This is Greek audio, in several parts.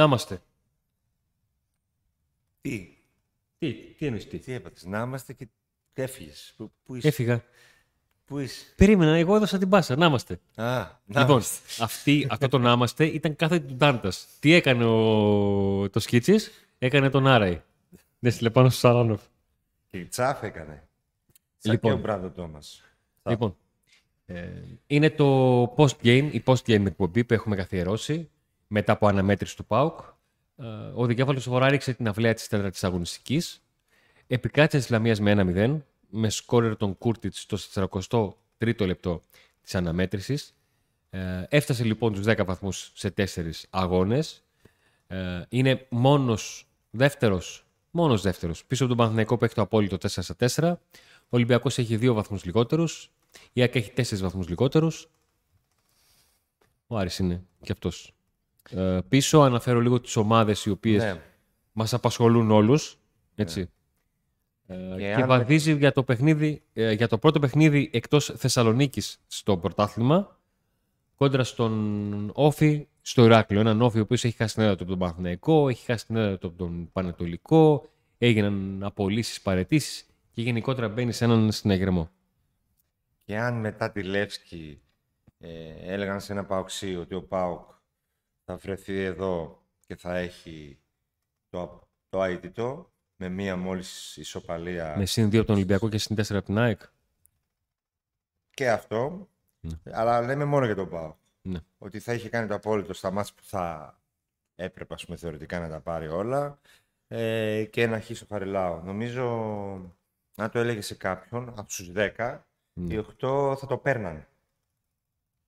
Να είμαστε. Τι, Τι, τι εννοείς τι; τι έπαθες, να είμαστε και έφυγες. Πού, πού είσαι, Έφυγα. πού είσαι; Περίμενα, εγώ έδωσα την πάσα. Να είμαστε. Α, να λοιπόν, είμαστε. αυτή, αυτό το να είμαστε ήταν κάθε του Ντάντας. Τι έκανε ο, το Σκίτσης, έκανε τον Άραη. Δεν στείλε πάνω στο Σαράνοφ. Και η Τσάφ έκανε. Σαν Λοιπόν. και ο Μπράντο Τόμας. Λοιπόν, ε, είναι το post-game, η post-game εκπομπή που έχουμε καθιερώσει μετά από αναμέτρηση του ΠΑΟΚ. Ε, ο Δικέφαλος Βορρά ρίξε την αυλαία της τέταρτης αγωνιστικής. Επικράτησε της Ισλαμίας με 1-0 με σκόρερ τον Κούρτιτς στο 43ο λεπτό της αναμέτρησης. Ε, έφτασε λοιπόν τους 10 βαθμούς σε 4 αγώνες. Ε, είναι μόνος δεύτερος, μόνος δεύτερος. Πίσω από τον Παναθηναϊκό που έχει το απόλυτο 4 4. Ο Ολυμπιακός έχει 2 βαθμούς λιγότερους. Η ΑΕΚ έχει 4 βαθμούς λιγότερους. Ο Άρης είναι και αυτός. Ε, πίσω αναφέρω λίγο τις ομάδες οι οποίες Ναι. μας απασχολούν όλους. Έτσι. Ε, και αν- βαδίζει για το, παιχνίδι, ε, για το πρώτο παιχνίδι εκτός Θεσσαλονίκης στο πρωτάθλημα κόντρα στον Όφη στο Ηράκλειο. Έναν Όφη ο οποίος έχει χάσει την έδρα του από τον Παναθηναϊκό, έχει χάσει την έδρα του από τον Πανετολικό, έγιναν απολύσεις, παρετήσεις και γενικότερα μπαίνει σε έναν συναγερμό. Και αν μετά τη Λεύσκη ε, έλεγαν σε ένα Παοξί ότι ο Πάοκ θα βρεθεί εδώ και θα έχει το, το αίτητο με μία μόλις ισοπαλία Με συν 2 από τον Ολυμπιακό και συν 4 από την ΑΕΚ. και αυτό, Ναι. αλλά λέμε μόνο για τον Πάοκ. Ναι. Ότι θα είχε κάνει το απόλυτο στα μάτς που θα έπρεπε ας πούμε, θεωρητικά να τα πάρει όλα ε, και ένα χ στο Φαριλάο. Νομίζω, αν το έλεγε σε κάποιον από τους 10, Ναι. οι 8 θα το παίρνανε.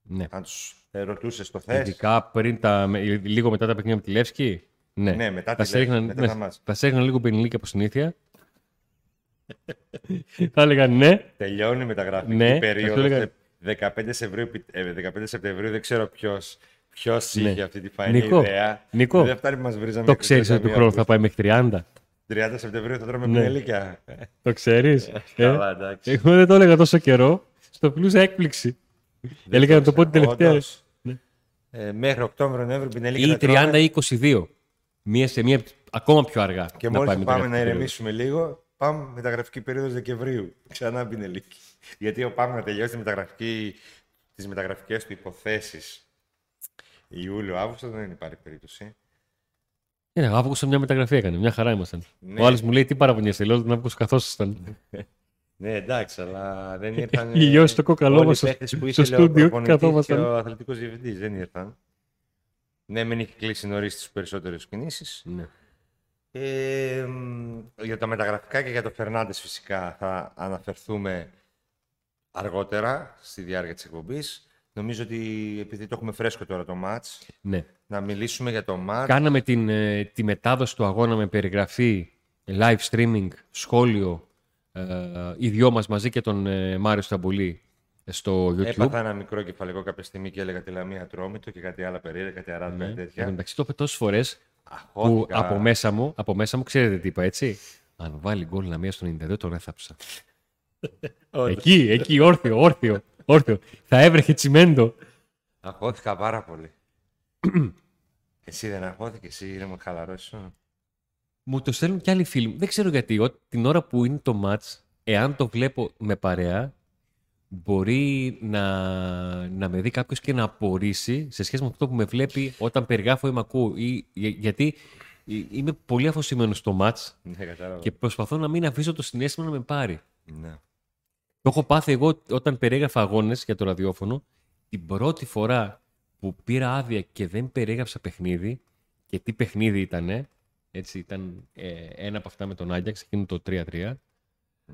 Ναι. Αν τους ε, ρωτούσες το θες; Ειδικά πριν τα, με- λίγο μετά τα παιχνίδια με τη Λεύσκη. Ναι, Ναι, μετά θα τη σε Λεύσκη, έριχναν- μετά ναι, τα μάτς. θα σε έριχναν λίγο πενιλίκι από συνήθεια. θα έλεγαν ναι. Τελειώνει η μεταγραφική Ναι, θα περίοδος. σου έλεγα- 15, Σεπτεμβρίου, ε, 15 Σεπτεμβρίου δεν ξέρω ποιος ποιος Ναι. είχε αυτή τη φανή Νικό, ιδέα. Νικό, Δεν φτάνει που μας βρίζαμε. Το 21 ξέρεις ότι του χρόνου θα πάει μέχρι 30. 30 Σεπτεμβρίου θα τρώμε Ναι. πινελίκια. Το ξέρεις. Καλά, εντάξει. Εγώ δεν το έλεγα τόσο καιρό. Στο πλούσα έκπληξη. Έλεγα να το πω την τελευταία. Όντως. Ναι. Ε, μέχρι Οκτώβριο-Νοέμβριο πινελίκια Ή θα τρώμε. 30 ή 22. Μία σε μία ακόμα πιο αργά. Και να μόλις πάει πάμε μεταγραφική να περίοδος. ηρεμήσουμε λίγο, πάμε μεταγραφική περίοδο Δεκεμβρίου. Ξανά πινελίκι. Γιατί ο πάμε να τελειώσει τη μεταγραφική, τις μεταγραφικές του υποθέσεις Ιούλιο-Αύγουστο δεν υπάρχει περίπτωση. Ναι, Αύγουστο μια μεταγραφή έκανε. Μια χαρά ήμασταν. Ναι. Ο άλλος μου λέει τι παραπονιέσαι. Λέω τον Αύγουστο καθώ ήσταν. Ναι, εντάξει, αλλά δεν ήρθαν. Έχει λιώσει το κόκαλό όλοι οι μας στο- παίκτες που στο ήθελε ο στούντιο και προπονητής καθόμασταν. Και ο αθλητικός διευθυντής δεν ήρθαν. Ναι, μην είχε κλείσει νωρίς τις περισσότερες κινήσεις. Ναι. Ε, μ, για τα μεταγραφικά και για το Φερνάντες φυσικά θα αναφερθούμε αργότερα στη διάρκεια της εκπομπής. Νομίζω ότι επειδή το έχουμε φρέσκο τώρα το μάτς, ναι. να μιλήσουμε για το μάτς. Κάναμε την, ε, τη μετάδοση του αγώνα με περιγραφή, live streaming, σχόλιο, ε, οι δυο μας μαζί και τον ε, Μάριο Σταμπουλή στο YouTube. Έπαθα ένα μικρό κεφαλικό κάποια στιγμή και έλεγα τη Λαμία Τρόμητο και κάτι άλλα περίεργα, κάτι αράτα, Ναι. κάτι Εν τέτοια. τω μεταξύ το είπε τόσες φορές που Αχώθηκα. από μέσα, μου, από μέσα μου ξέρετε τι είπα, έτσι. Αν βάλει γκολ να μία στον 92, τον έθαψα. Όντως. εκεί, εκεί, όρθιο, όρθιο, όρθιο. Θα έβρεχε τσιμέντο. Αχώθηκα πάρα πολύ. εσύ δεν αχώθηκε, εσύ δεν μου χαλαρώσει. Μου το στέλνουν κι άλλοι φίλοι μου. Δεν ξέρω γιατί. ό- την ώρα που είναι το match, εάν το βλέπω με παρέα, μπορεί να, να με δει κάποιος και να απορρίσει σε σχέση με αυτό που με βλέπει όταν περιγράφω ή με ακούω. Ή, για- γιατί ε, είμαι πολύ αφοσιωμένος στο match Ναι, κατάλαβα. και προσπαθώ να μην αφήσω το συνέστημα να με πάρει. Ναι. Το έχω πάθει εγώ όταν περιέγραφα αγώνες για το ραδιόφωνο. Την πρώτη φορά που πήρα άδεια και δεν περιέγραψα παιχνίδι, και τι παιχνίδι ήταν, έτσι ήταν ε, ένα από αυτά με τον Άγιαξ, εκείνο το 3-3.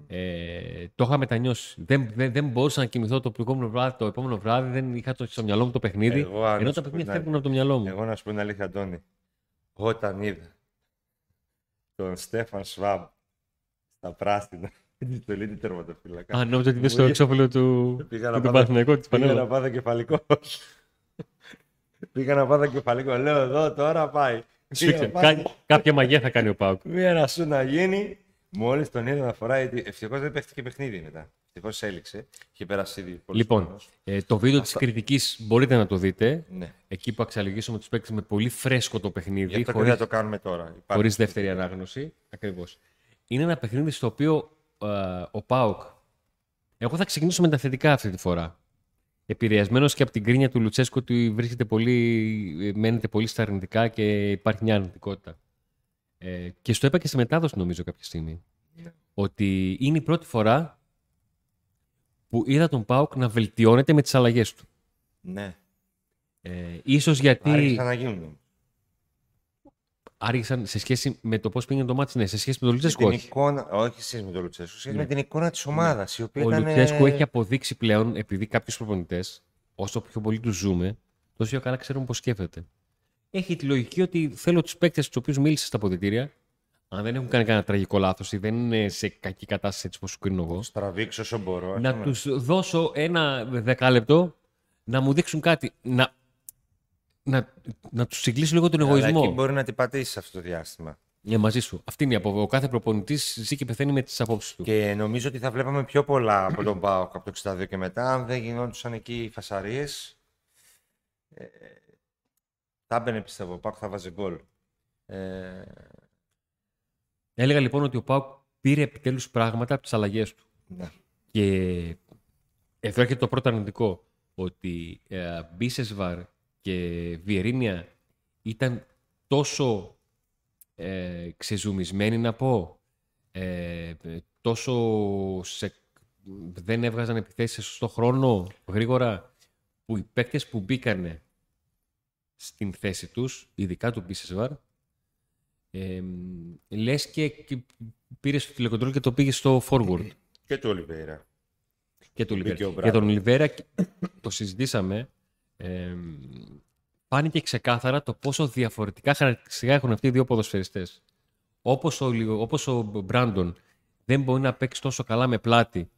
Ε, το είχα μετανιώσει. Δεν, δεν, δεν μπορούσα να κοιμηθώ το επόμενο βράδυ. Το επόμενο βράδυ δεν είχα το, στο μυαλό μου το παιχνίδι. Εγώ, αν ενώ σου τα πω παιχνίδια την φεύγουν από το μυαλό μου. Εγώ να σου πω την αλήθεια, Αντώνη. Όταν είδα τον Στέφαν Σβάμπ στα πράσινα, τη στολή του τερματοφύλακα. Α, νόμιζα ότι Μου δεν στο είχε- εξώφυλλο του, Πήγα του, να του πάω- Παναθηναϊκού της Πήγα Πανέλα. να πάθω κεφαλικό. όχι. Πήγα να πάθω κεφαλικό. Λέω εδώ τώρα πάει. Σφίξε. Πήγα να πάθω- Κα- Κάποια μαγεία θα κάνει ο Πάουκ. Μία να σου να γίνει. Μόλις τον είδα να φοράει. Ευτυχώς δεν παίχτηκε παιχνίδι μετά. Ευτυχώς έληξε. Είχε περάσει ήδη πολύ Λοιπόν, χρόνος. ε, το βίντεο της κριτικής μπορείτε να το δείτε. Ναι. Εκεί που αξιολογήσουμε τους παίκτες με πολύ φρέσκο το Γι' παιχνίδι, αυτό και χωρίς, δεν θα το κάνουμε τώρα. Υπάρχει. χωρίς δεύτερη ανάγνωση. Ακριβώς. Είναι ένα παιχνίδι στο οποίο ε, ο Πάουκ... Εγώ θα ξεκινήσω με τα θετικά αυτή τη φορά. Επηρεασμένος και από την κρίνια του Λουτσέσκου ότι βρίσκεται πολύ, μένετε πολύ στα αρνητικά και υπάρχει μια αρνητικότητα. Ε, και στο είπα και στη μετάδοση νομίζω κάποια στιγμή. Ναι. Ότι είναι η πρώτη φορά που είδα τον Πάουκ να βελτιώνεται με τις αλλαγές του. Ναι. Ε, ίσως γιατί Άρχισαν να γίνουν. Άρχισαν σε σχέση με το πώς πήγαινε το μάτς, ναι, σε σχέση με τον Με Λουτσέσκου την όχι. εικόνα, όχι σχέση με τον Λουτσέσκου, σχέση Ναι. με την εικόνα της ομάδας. Η οποία Ο ήταν. Λουτσέσκου έχει αποδείξει πλέον, επειδή κάποιου προπονητές, όσο πιο πολύ τους ζούμε, τόσο πιο καλά ξέρουμε πώς σκέφτεται. Έχει τη λογική ότι θέλω τους παίκτες τους οποίους μίλησε στα αποδητήρια, αν δεν έχουν κάνει κανένα τραγικό λάθος ή δεν είναι σε κακή κατάσταση έτσι όπως σου κρίνω εγώ, Στραβήξω όσο μπορώ. ας να πούμε. τους δώσω ένα δεκάλεπτο να μου δείξουν κάτι. Να, να, να τους συγκλήσω λίγο τον Αλλά εγωισμό. εκεί μπορεί να την πατήσεις αυτό το διάστημα. Ναι, μαζί σου. Αυτή είναι η απο... Ο κάθε προπονητής ζει και πεθαίνει με τις απόψεις του. Και νομίζω ότι θα βλέπαμε πιο πολλά από τον Πάοκ από το 62 και μετά. Αν δεν γινόντουσαν εκεί οι φασαρίες. Ε, θα έμπαινε πιστεύω. Ο Πάοκ θα βάζει γκολ. Ε, Έλεγα λοιπόν ότι ο Πάουκ πήρε επιτέλους πράγματα από τις αλλαγές του. ναι. Και εδώ έρχεται το πρώτο αρνητικό. Ότι ε, Μπίσεσβαρ και Βιερίνια ήταν τόσο ε, ξεζουμισμένοι να πω, ε, τόσο σε, δεν έβγαζαν επιθέσεις σε σωστό χρόνο, γρήγορα, που οι παίκτες που μπήκανε στην θέση τους, ειδικά του Μπίσεσβαρ, ε, λες και, και πήρες στο τηλεκοντρόλ και το πήγες στο forward. Και του Ολιβέηρα. Και του Μπήκε Ολιβέρα. ο Για τον Μπράντον. Ολιβέρα το συζητήσαμε. Ε, φάνηκε ξεκάθαρα το πόσο διαφορετικά χαρακτηριστικά έχουν αυτοί οι δύο ποδοσφαιριστές. Όπως ο, Λι- όπως ο Μπράντον δεν μπορεί να παίξει τόσο καλά με πλάτη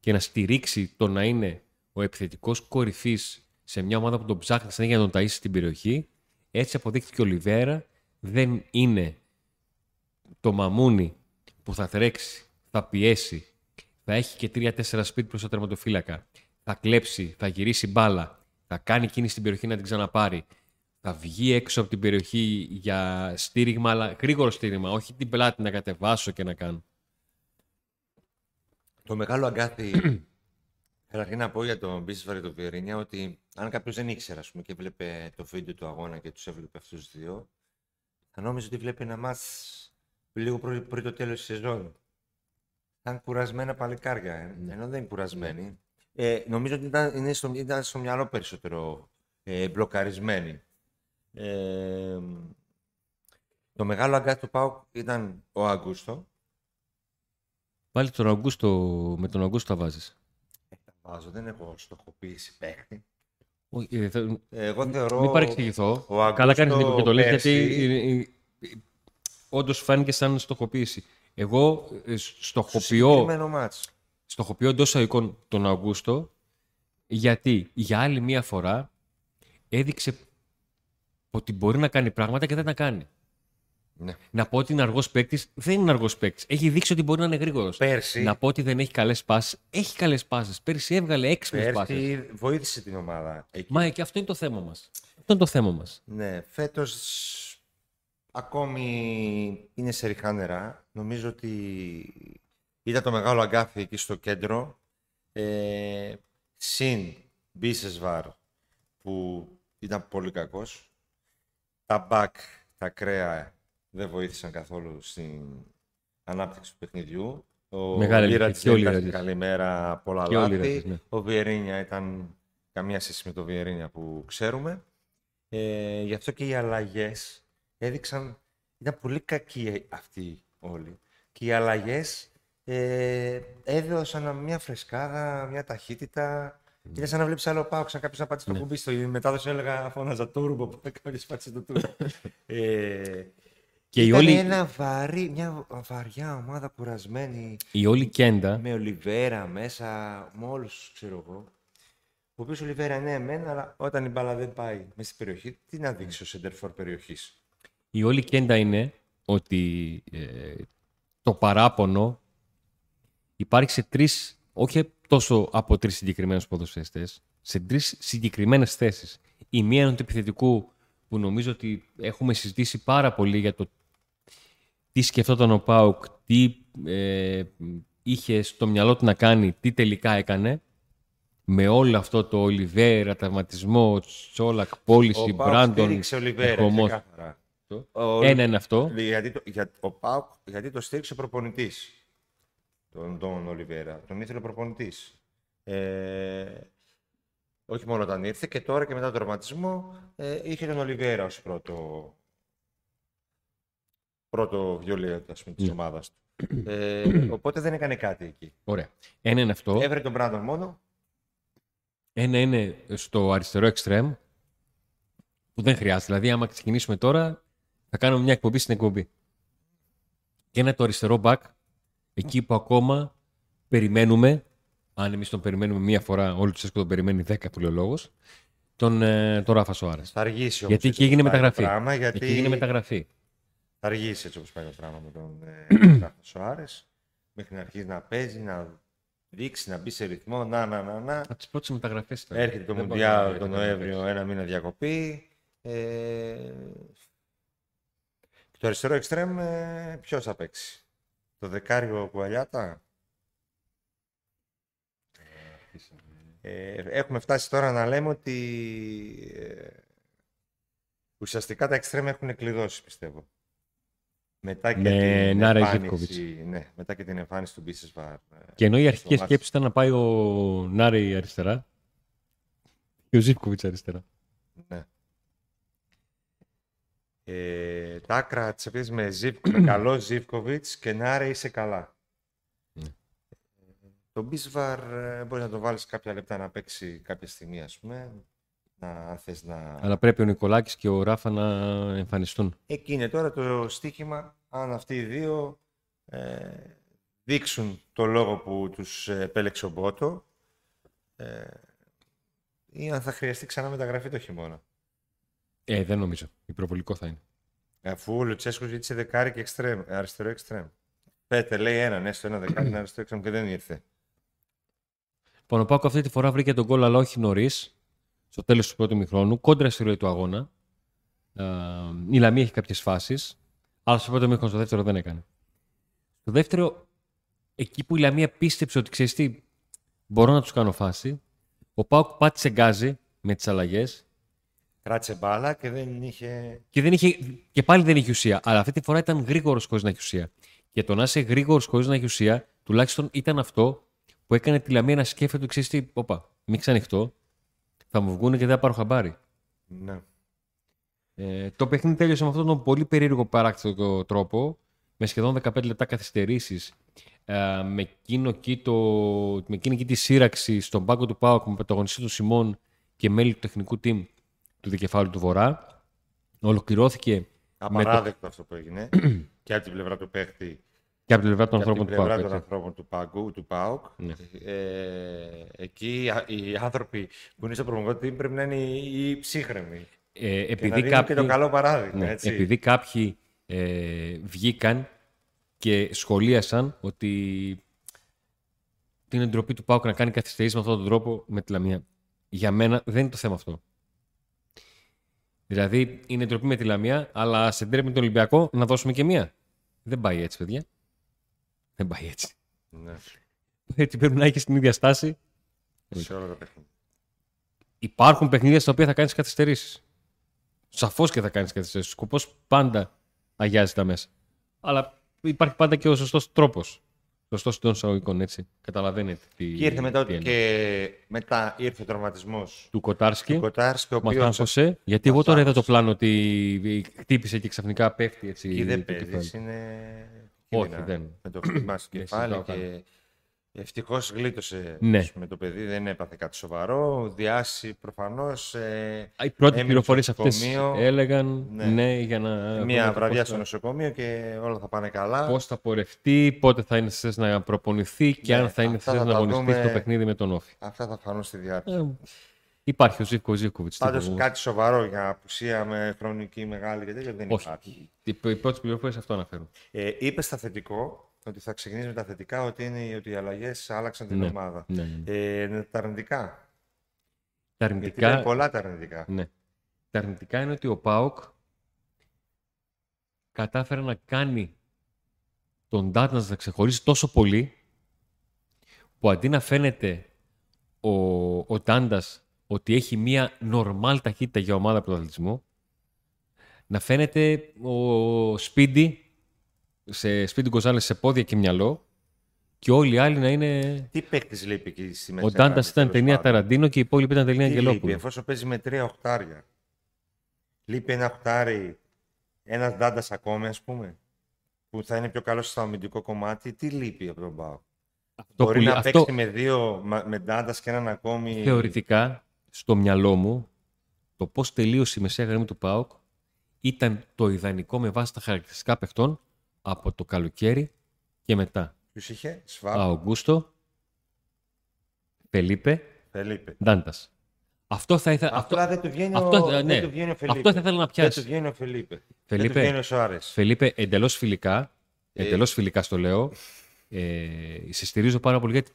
και να στηρίξει το να είναι ο επιθετικός κορυφής σε μια ομάδα που τον ψάχνει συνέχεια για να τον ταΐσει στην περιοχή, έτσι αποδείχθηκε ο Ολιβέρα δεν είναι το μαμούνι που θα τρέξει, θα πιέσει, θα έχει και τρία-τέσσερα σπίτ προς το τερματοφύλακα, θα κλέψει, θα γυρίσει μπάλα, θα κάνει κίνηση στην περιοχή να την ξαναπάρει, θα βγει έξω από την περιοχή για στήριγμα, αλλά γρήγορο στήριγμα, όχι την πλάτη να κατεβάσω και να κάνω. Το μεγάλο αγκάθι. Καταρχήν να πω για τον Μπίσβαρ και τον Βιερίνια ότι αν κάποιος δεν ήξερε ας πούμε, και βλέπε το βίντεο του αγώνα και τους έβλεπε αυτούς τους δύο, θα νόμιζε ότι βλέπει ένα μάτς λίγο πριν, πριν το τέλος της σεζόν. Ήταν κουρασμένα παλικάρια, ε, Ναι. ενώ δεν είναι κουρασμένοι. Ε, νομίζω ότι ήταν, είναι στο, ήταν στο μυαλό περισσότερο ε, μπλοκαρισμένοι. Ε, το μεγάλο αγκάθι του Πάουκ ήταν ο Αγκούστο. Πάλι τον Αυγούστο, με τον Αυγούστο τα βάζεις. Βάζω, δεν έχω στοχοποίηση παίχτη. Όχι, ε, θα- Εγώ θεωρώ. Μην παρεξηγηθώ. ο Αγκούστο Καλά κάνεις λίγο και το λες, πέρσι- γιατί όντως φάνηκε σαν στοχοποίηση. Εγώ ε, στο στοχοποιώ συγκεκριμένο μάτς. Στοχοποιώ εντός εικόν τον Αυγούστο, γιατί για άλλη μία φορά έδειξε ότι μπορεί να κάνει πράγματα και δεν τα κάνει. Ναι. Να πω ότι είναι αργός παίκτης, δεν είναι αργός παίκτης. Έχει δείξει ότι μπορεί να είναι γρήγορος. Πέρσι, Να πω ότι δεν έχει καλές πάσει. Έχει καλές πάσει. Πέρσι έβγαλε έξυπνες πάσει. πέρσι βοήθησε την ομάδα. Εκεί. Μα και αυτό είναι το θέμα μας. Αυτό είναι το θέμα μας. Ναι, φέτος ακόμη είναι σε ριχά νερά. Νομίζω ότι ήταν το μεγάλο αγκάθι εκεί στο κέντρο. Ε, συν Μπίσεσβαρ που ήταν πολύ κακός. Τα μπακ, τα κρέα δεν βοήθησαν καθόλου στην ανάπτυξη του παιχνιδιού. Ο Μεγάλη Λίρατς αλήθεια, και ο δεν ήταν Λίρατς. καλημέρα, πολλά Και ο λάθη. Λίρατς, ναι. Ο Βιερίνια ήταν καμία σχέση με το Βιερίνια που ξέρουμε. Ε, γι' αυτό και οι αλλαγές έδειξαν. Ήταν πολύ κακοί αυτοί όλοι. Και οι αλλαγές ε, έδωσαν μια φρεσκάδα, μια ταχύτητα. Ήταν σαν να βλέπεις άλλο πάω, σαν κάποιος να πάτησε το Ναι. κουμπί στο μετάδοση. Έλεγα, φώναζα τούρμπο που κάποιος πάτησε το τούρμπο. ε, Και η ήταν όλη, ένα βαρύ, μια βαριά ομάδα κουρασμένη η όλη κέντα με Ολιβέρα μέσα, με όλους ξέρω εγώ. Ο οποίος Ολιβέρα ναι, μεν, αλλά όταν η μπάλα δεν πάει μέσα στην περιοχή, τι να δείξει ο σεντερφόρ περιοχής; Η όλη κέντα είναι ότι ε, το παράπονο υπάρχει σε τρεις, όχι τόσο από τρεις συγκεκριμένους ποδοσφαιριστές, σε τρεις συγκεκριμένες θέσεις. Η μία είναι του επιθετικού που νομίζω ότι έχουμε συζητήσει πάρα πολύ για το τι σκεφτόταν ο Πάουκ, τι ε, είχε στο μυαλό του να κάνει, τι τελικά έκανε. Με όλο αυτό το Ολιβέρα, τραυματισμό, Τσόλακ, πώληση, Μπράντον. στήριξε Ολιβέρα, Ερχομός. ξεκάθαρα. Ο... Ένα είναι αυτό. Γιατί το, για, ο Πάουκ, γιατί το στήριξε ο προπονητής. Τον, τον Ολιβέρα. Τον ήθελε ο προπονητής. Ε, όχι μόνο όταν ήρθε και τώρα και μετά τον τραυματισμό ε, είχε τον Ολιβέρα ως πρώτο, πρώτο βιολί ας πούμε, της Ναι. ομάδας του. Ε, οπότε δεν έκανε κάτι εκεί. Ωραία. Ένα είναι αυτό. Έβρε τον Μπράντον μόνο. Ένα είναι στο αριστερό εξτρέμ που δεν χρειάζεται. Δηλαδή, άμα ξεκινήσουμε τώρα, θα κάνουμε μια εκπομπή στην εκπομπή. Και ένα το αριστερό back, εκεί που ακόμα περιμένουμε, αν εμείς τον περιμένουμε μία φορά, όλο του τον περιμένει 10 που λέει ο λόγος, τον, ε, τον Ράφα Σοάρες. Θα αργήσει όμως Γιατί έτσι εκεί έγινε όπως πάει το μεταγραφή. Πράγμα, γιατί Εκεί έγινε μεταγραφή. Θα αργήσει έτσι όπως πάει το πράγμα με τον ε, Ράφα Σοάρες. Μέχρι να αρχίσει να παίζει, να δείξει, να μπει σε ρυθμό. Να, να, να, να. Από τις πρώτες μεταγραφές ήταν. Έρχεται το Δεν Μουντιάλ μπορεί να τον είναι Νοέμβριο, ένα μήνα διακοπή. Ε, και το αριστερό εξτρέμ, ε, ποιος θα παίξει; Το δεκάριο Κουαλιάτα. Ε, έχουμε φτάσει τώρα να λέμε ότι ε, ουσιαστικά τα εξτρέμ έχουν κλειδώσει, πιστεύω. Μετά και, Με την Νάρα εμφάνιση, ναι, μετά και την εμφάνιση του Μπίσεσβαρ. Και ενώ η αρχική Στο μάτς. σκέψη ήταν να πάει ο Νάρη αριστερά και ο Ζήπκοβιτ αριστερά. Ναι. Ε, τα άκρα της επίθεση με, Ζιβ, με καλό Ζιβκοβιτς και Νάρε είσαι καλά. Ναι. Ε, τον Μπίσβαρ ε, μπορείς να τον βάλεις κάποια λεπτά να παίξει κάποια στιγμή, ας πούμε. Να, αν θες να... Αλλά πρέπει ο Νικολάκης και ο Ράφα να εμφανιστούν. Εκεί είναι τώρα το στοίχημα, αν αυτοί οι δύο ε, δείξουν το λόγο που τους ε, επέλεξε ο Μπότο ε, ή αν θα χρειαστεί ξανά μεταγραφή το χειμώνα. Ε, δεν νομίζω. Υπερβολικό θα είναι. Αφού ο Λουτσέσκος ζήτησε δεκάρι και εξτρέμ, αριστερό εξτρέμ. Πέτε, λέει έναν, έστω ένα δεκάρι, ένα αριστερό εξτρέμ και δεν ήρθε. Λοιπόν, ο Πάκο αυτή τη φορά βρήκε τον γκολ, αλλά όχι νωρίς, στο τέλος του πρώτου μηχρόνου, κόντρα στη ροή του αγώνα. Ε, η Λαμία έχει κάποιες φάσεις, αλλά στο πρώτο μήχρονο, στο δεύτερο δεν έκανε. Στο δεύτερο, εκεί που η Λαμία πίστεψε ότι ξέρεις τι, μπορώ να τους κάνω φάση, ο Πάουκ πάτησε γκάζι με τις αλλαγές Κράτησε μπάλα και δεν είχε. και, δεν είχε, και πάλι δεν είχε ουσία. Αλλά αυτή τη φορά ήταν γρήγορος χωρίς να έχει ουσία. Και το να είσαι γρήγορος χωρίς να έχει ουσία, τουλάχιστον ήταν αυτό που έκανε τη Λαμία να σκέφτεται, ξέρεις τι, όπα, μην ξανοιχτώ, θα μου βγουν και δεν θα πάρω χαμπάρι. Ναι. Ε, το παιχνίδι τέλειωσε με αυτόν τον πολύ περίεργο παράκτητο τρόπο, με σχεδόν 15 λεπτά καθυστερήσεις, ε, με, εκείνο εκεί το, με εκείνη εκεί τη σύραξη στον πάγκο του Πάουκ με πρωταγωνιστή του Σιμών και μέλη του τεχνικού team του δικεφάλου του Βορρά. Ολοκληρώθηκε Απαράδεκτο αυτό που έγινε και από την πλευρά του παίχτη και από την πλευρά των και από ανθρώπων την του πλευρά Πάουκ. των έτσι. ανθρώπων του, Πάγκου, του ΠΑΟΚ. Ναι. Ε, εκεί α- οι άνθρωποι που είναι στο προμογότη πρέπει να είναι οι οι ψύχρεμοι. Ε, Και να επειδή, δίνουν κάποιοι, και το καλό παράδειγμα. ναι, έτσι. επειδή κάποιοι ε, βγήκαν και σχολίασαν ότι την ντροπή του Πάουκ να κάνει καθυστερήσει με αυτόν τον τρόπο με τη Λαμία. Για μένα δεν είναι το θέμα αυτό. Δηλαδή είναι ντροπή με τη Λαμία, αλλά σε ντρέπει με τον Ολυμπιακό να δώσουμε και μία. Δεν πάει έτσι, παιδιά. Δεν πάει έτσι. Ναι. Έτσι πρέπει να έχεις την ίδια στάση. Σε όλα τα παιχνίδια. Υπάρχουν παιχνίδια στα οποία θα κάνεις καθυστερήσεις. Σαφώς και θα κάνεις καθυστερήσεις. Ο σκοπός πάντα αγιάζει τα μέσα. Αλλά υπάρχει πάντα και ο σωστός τρόπος. Σωστό των εισαγωγικών, έτσι. Καταλαβαίνετε τι. Και ήρθε μετά, τι εννοώ. και μετά ήρθε ο τραυματισμό Του Κοτάρσκι. του Κοτάρσκι, ο Μας οποίος θάνχωσε. Γιατί εγώ Μας τώρα είδα το άγχωσε. πλάνο ότι χτύπησε και ξαφνικά πέφτει έτσι. εκεί δεν το κεφάλι. παίζεις. Είναι Όχι, κίνδυνα. δεν. Με το χτύπημα στο Δεν κεφάλι συζητάω και ευτυχώς γλίτωσε Ναι. με το παιδί. Δεν έπαθε κάτι σοβαρό. Διάσει προφανώς. Ε, Α, Οι πρώτες Έμεινε πληροφορίες στο αυτές νοσοκομείο. έλεγαν ναι. Ναι. για να. μια βραδιά στο νοσοκομείο και όλα θα πάνε καλά. Πώς θα πορευτεί, πότε θα είναι σε θέση να προπονηθεί και Ναι, αν θα είναι σε αυτά θέση θα να τα αγωνιστεί δούμε. στο παιχνίδι με τον Όφη. Αυτά θα φανούν στη διάρκεια. Ε, υπάρχει ο Ζήφκο Ζήφκοβιτς. Πάντως κάτι σοβαρό για απουσία με χρονική μεγάλη και τέτοια δεν Όχι. υπάρχει. Οι, οι πρώτες πληροφορίες αυτό αναφέρουν. Ε, είπε στα θετικό ότι θα ξεκινήσει με τα θετικά, ότι, είναι, ότι οι αλλαγές άλλαξαν την Ναι. ομάδα. Ναι, ναι, ναι. Ε, τα αρνητικά. Τα Γιατί αρνητικά, είναι πολλά τα αρνητικά. ναι. τα αρνητικά είναι ότι ο ΠΑΟΚ κατάφερε να κάνει τον Ντάντας να ξεχωρίσει τόσο πολύ που αντί να φαίνεται ο, ο Ντάντας ότι έχει μία νορμάλ ταχύτητα για ομάδα πρωταθλητισμού να φαίνεται ο Σπίντι σε Σπίντι Γκοζάλες σε πόδια και μυαλό και όλοι οι άλλοι να είναι... Τι παίκτης λείπει εκεί στη μέση. Ο Ντάντας ήταν ταινία Ταραντίνο και οι υπόλοιποι ήταν ταινία Τι λείπει, Αγγελόπουλο. εφόσον παίζει με τρία οχτάρια. Λείπει ένα οχτάρι, ένας Ντάντας ακόμη, ας πούμε, που θα είναι πιο καλός στο αμυντικό κομμάτι. Τι λείπει από τον Πάο. Το Μπορεί που- να αυτό- παίξει με δύο, μα- με Ντάντας και έναν ακόμη. Θεωρητικά, στο μυαλό μου, το πώς τελείωσε η μεσαία γραμμή του ΠΑΟΚ ήταν το ιδανικό με βάση τα χαρακτηριστικά παιχτών από το καλοκαίρι και μετά. Ποιου είχε, Σφάπ, Αουγκούστο, Φελίπε, Φελίπε. Ντάντας. Αυτό θα ήθελα. Αυτό, Απλά δεν του βγαίνει, αυτό- ο, ναι. δεν του βγαίνει ο Φελίπε. αυτό θα ήθελα να Δεν πιάσει. του βγαίνει ο Φελίπε. Δεν Φελίπε. του βγαίνει ο Σοάρε. Φελίπε, εντελώς φιλικά. Ε. Εντελώς φιλικά στο λέω. Ε, σε στηρίζω πάρα πολύ γιατί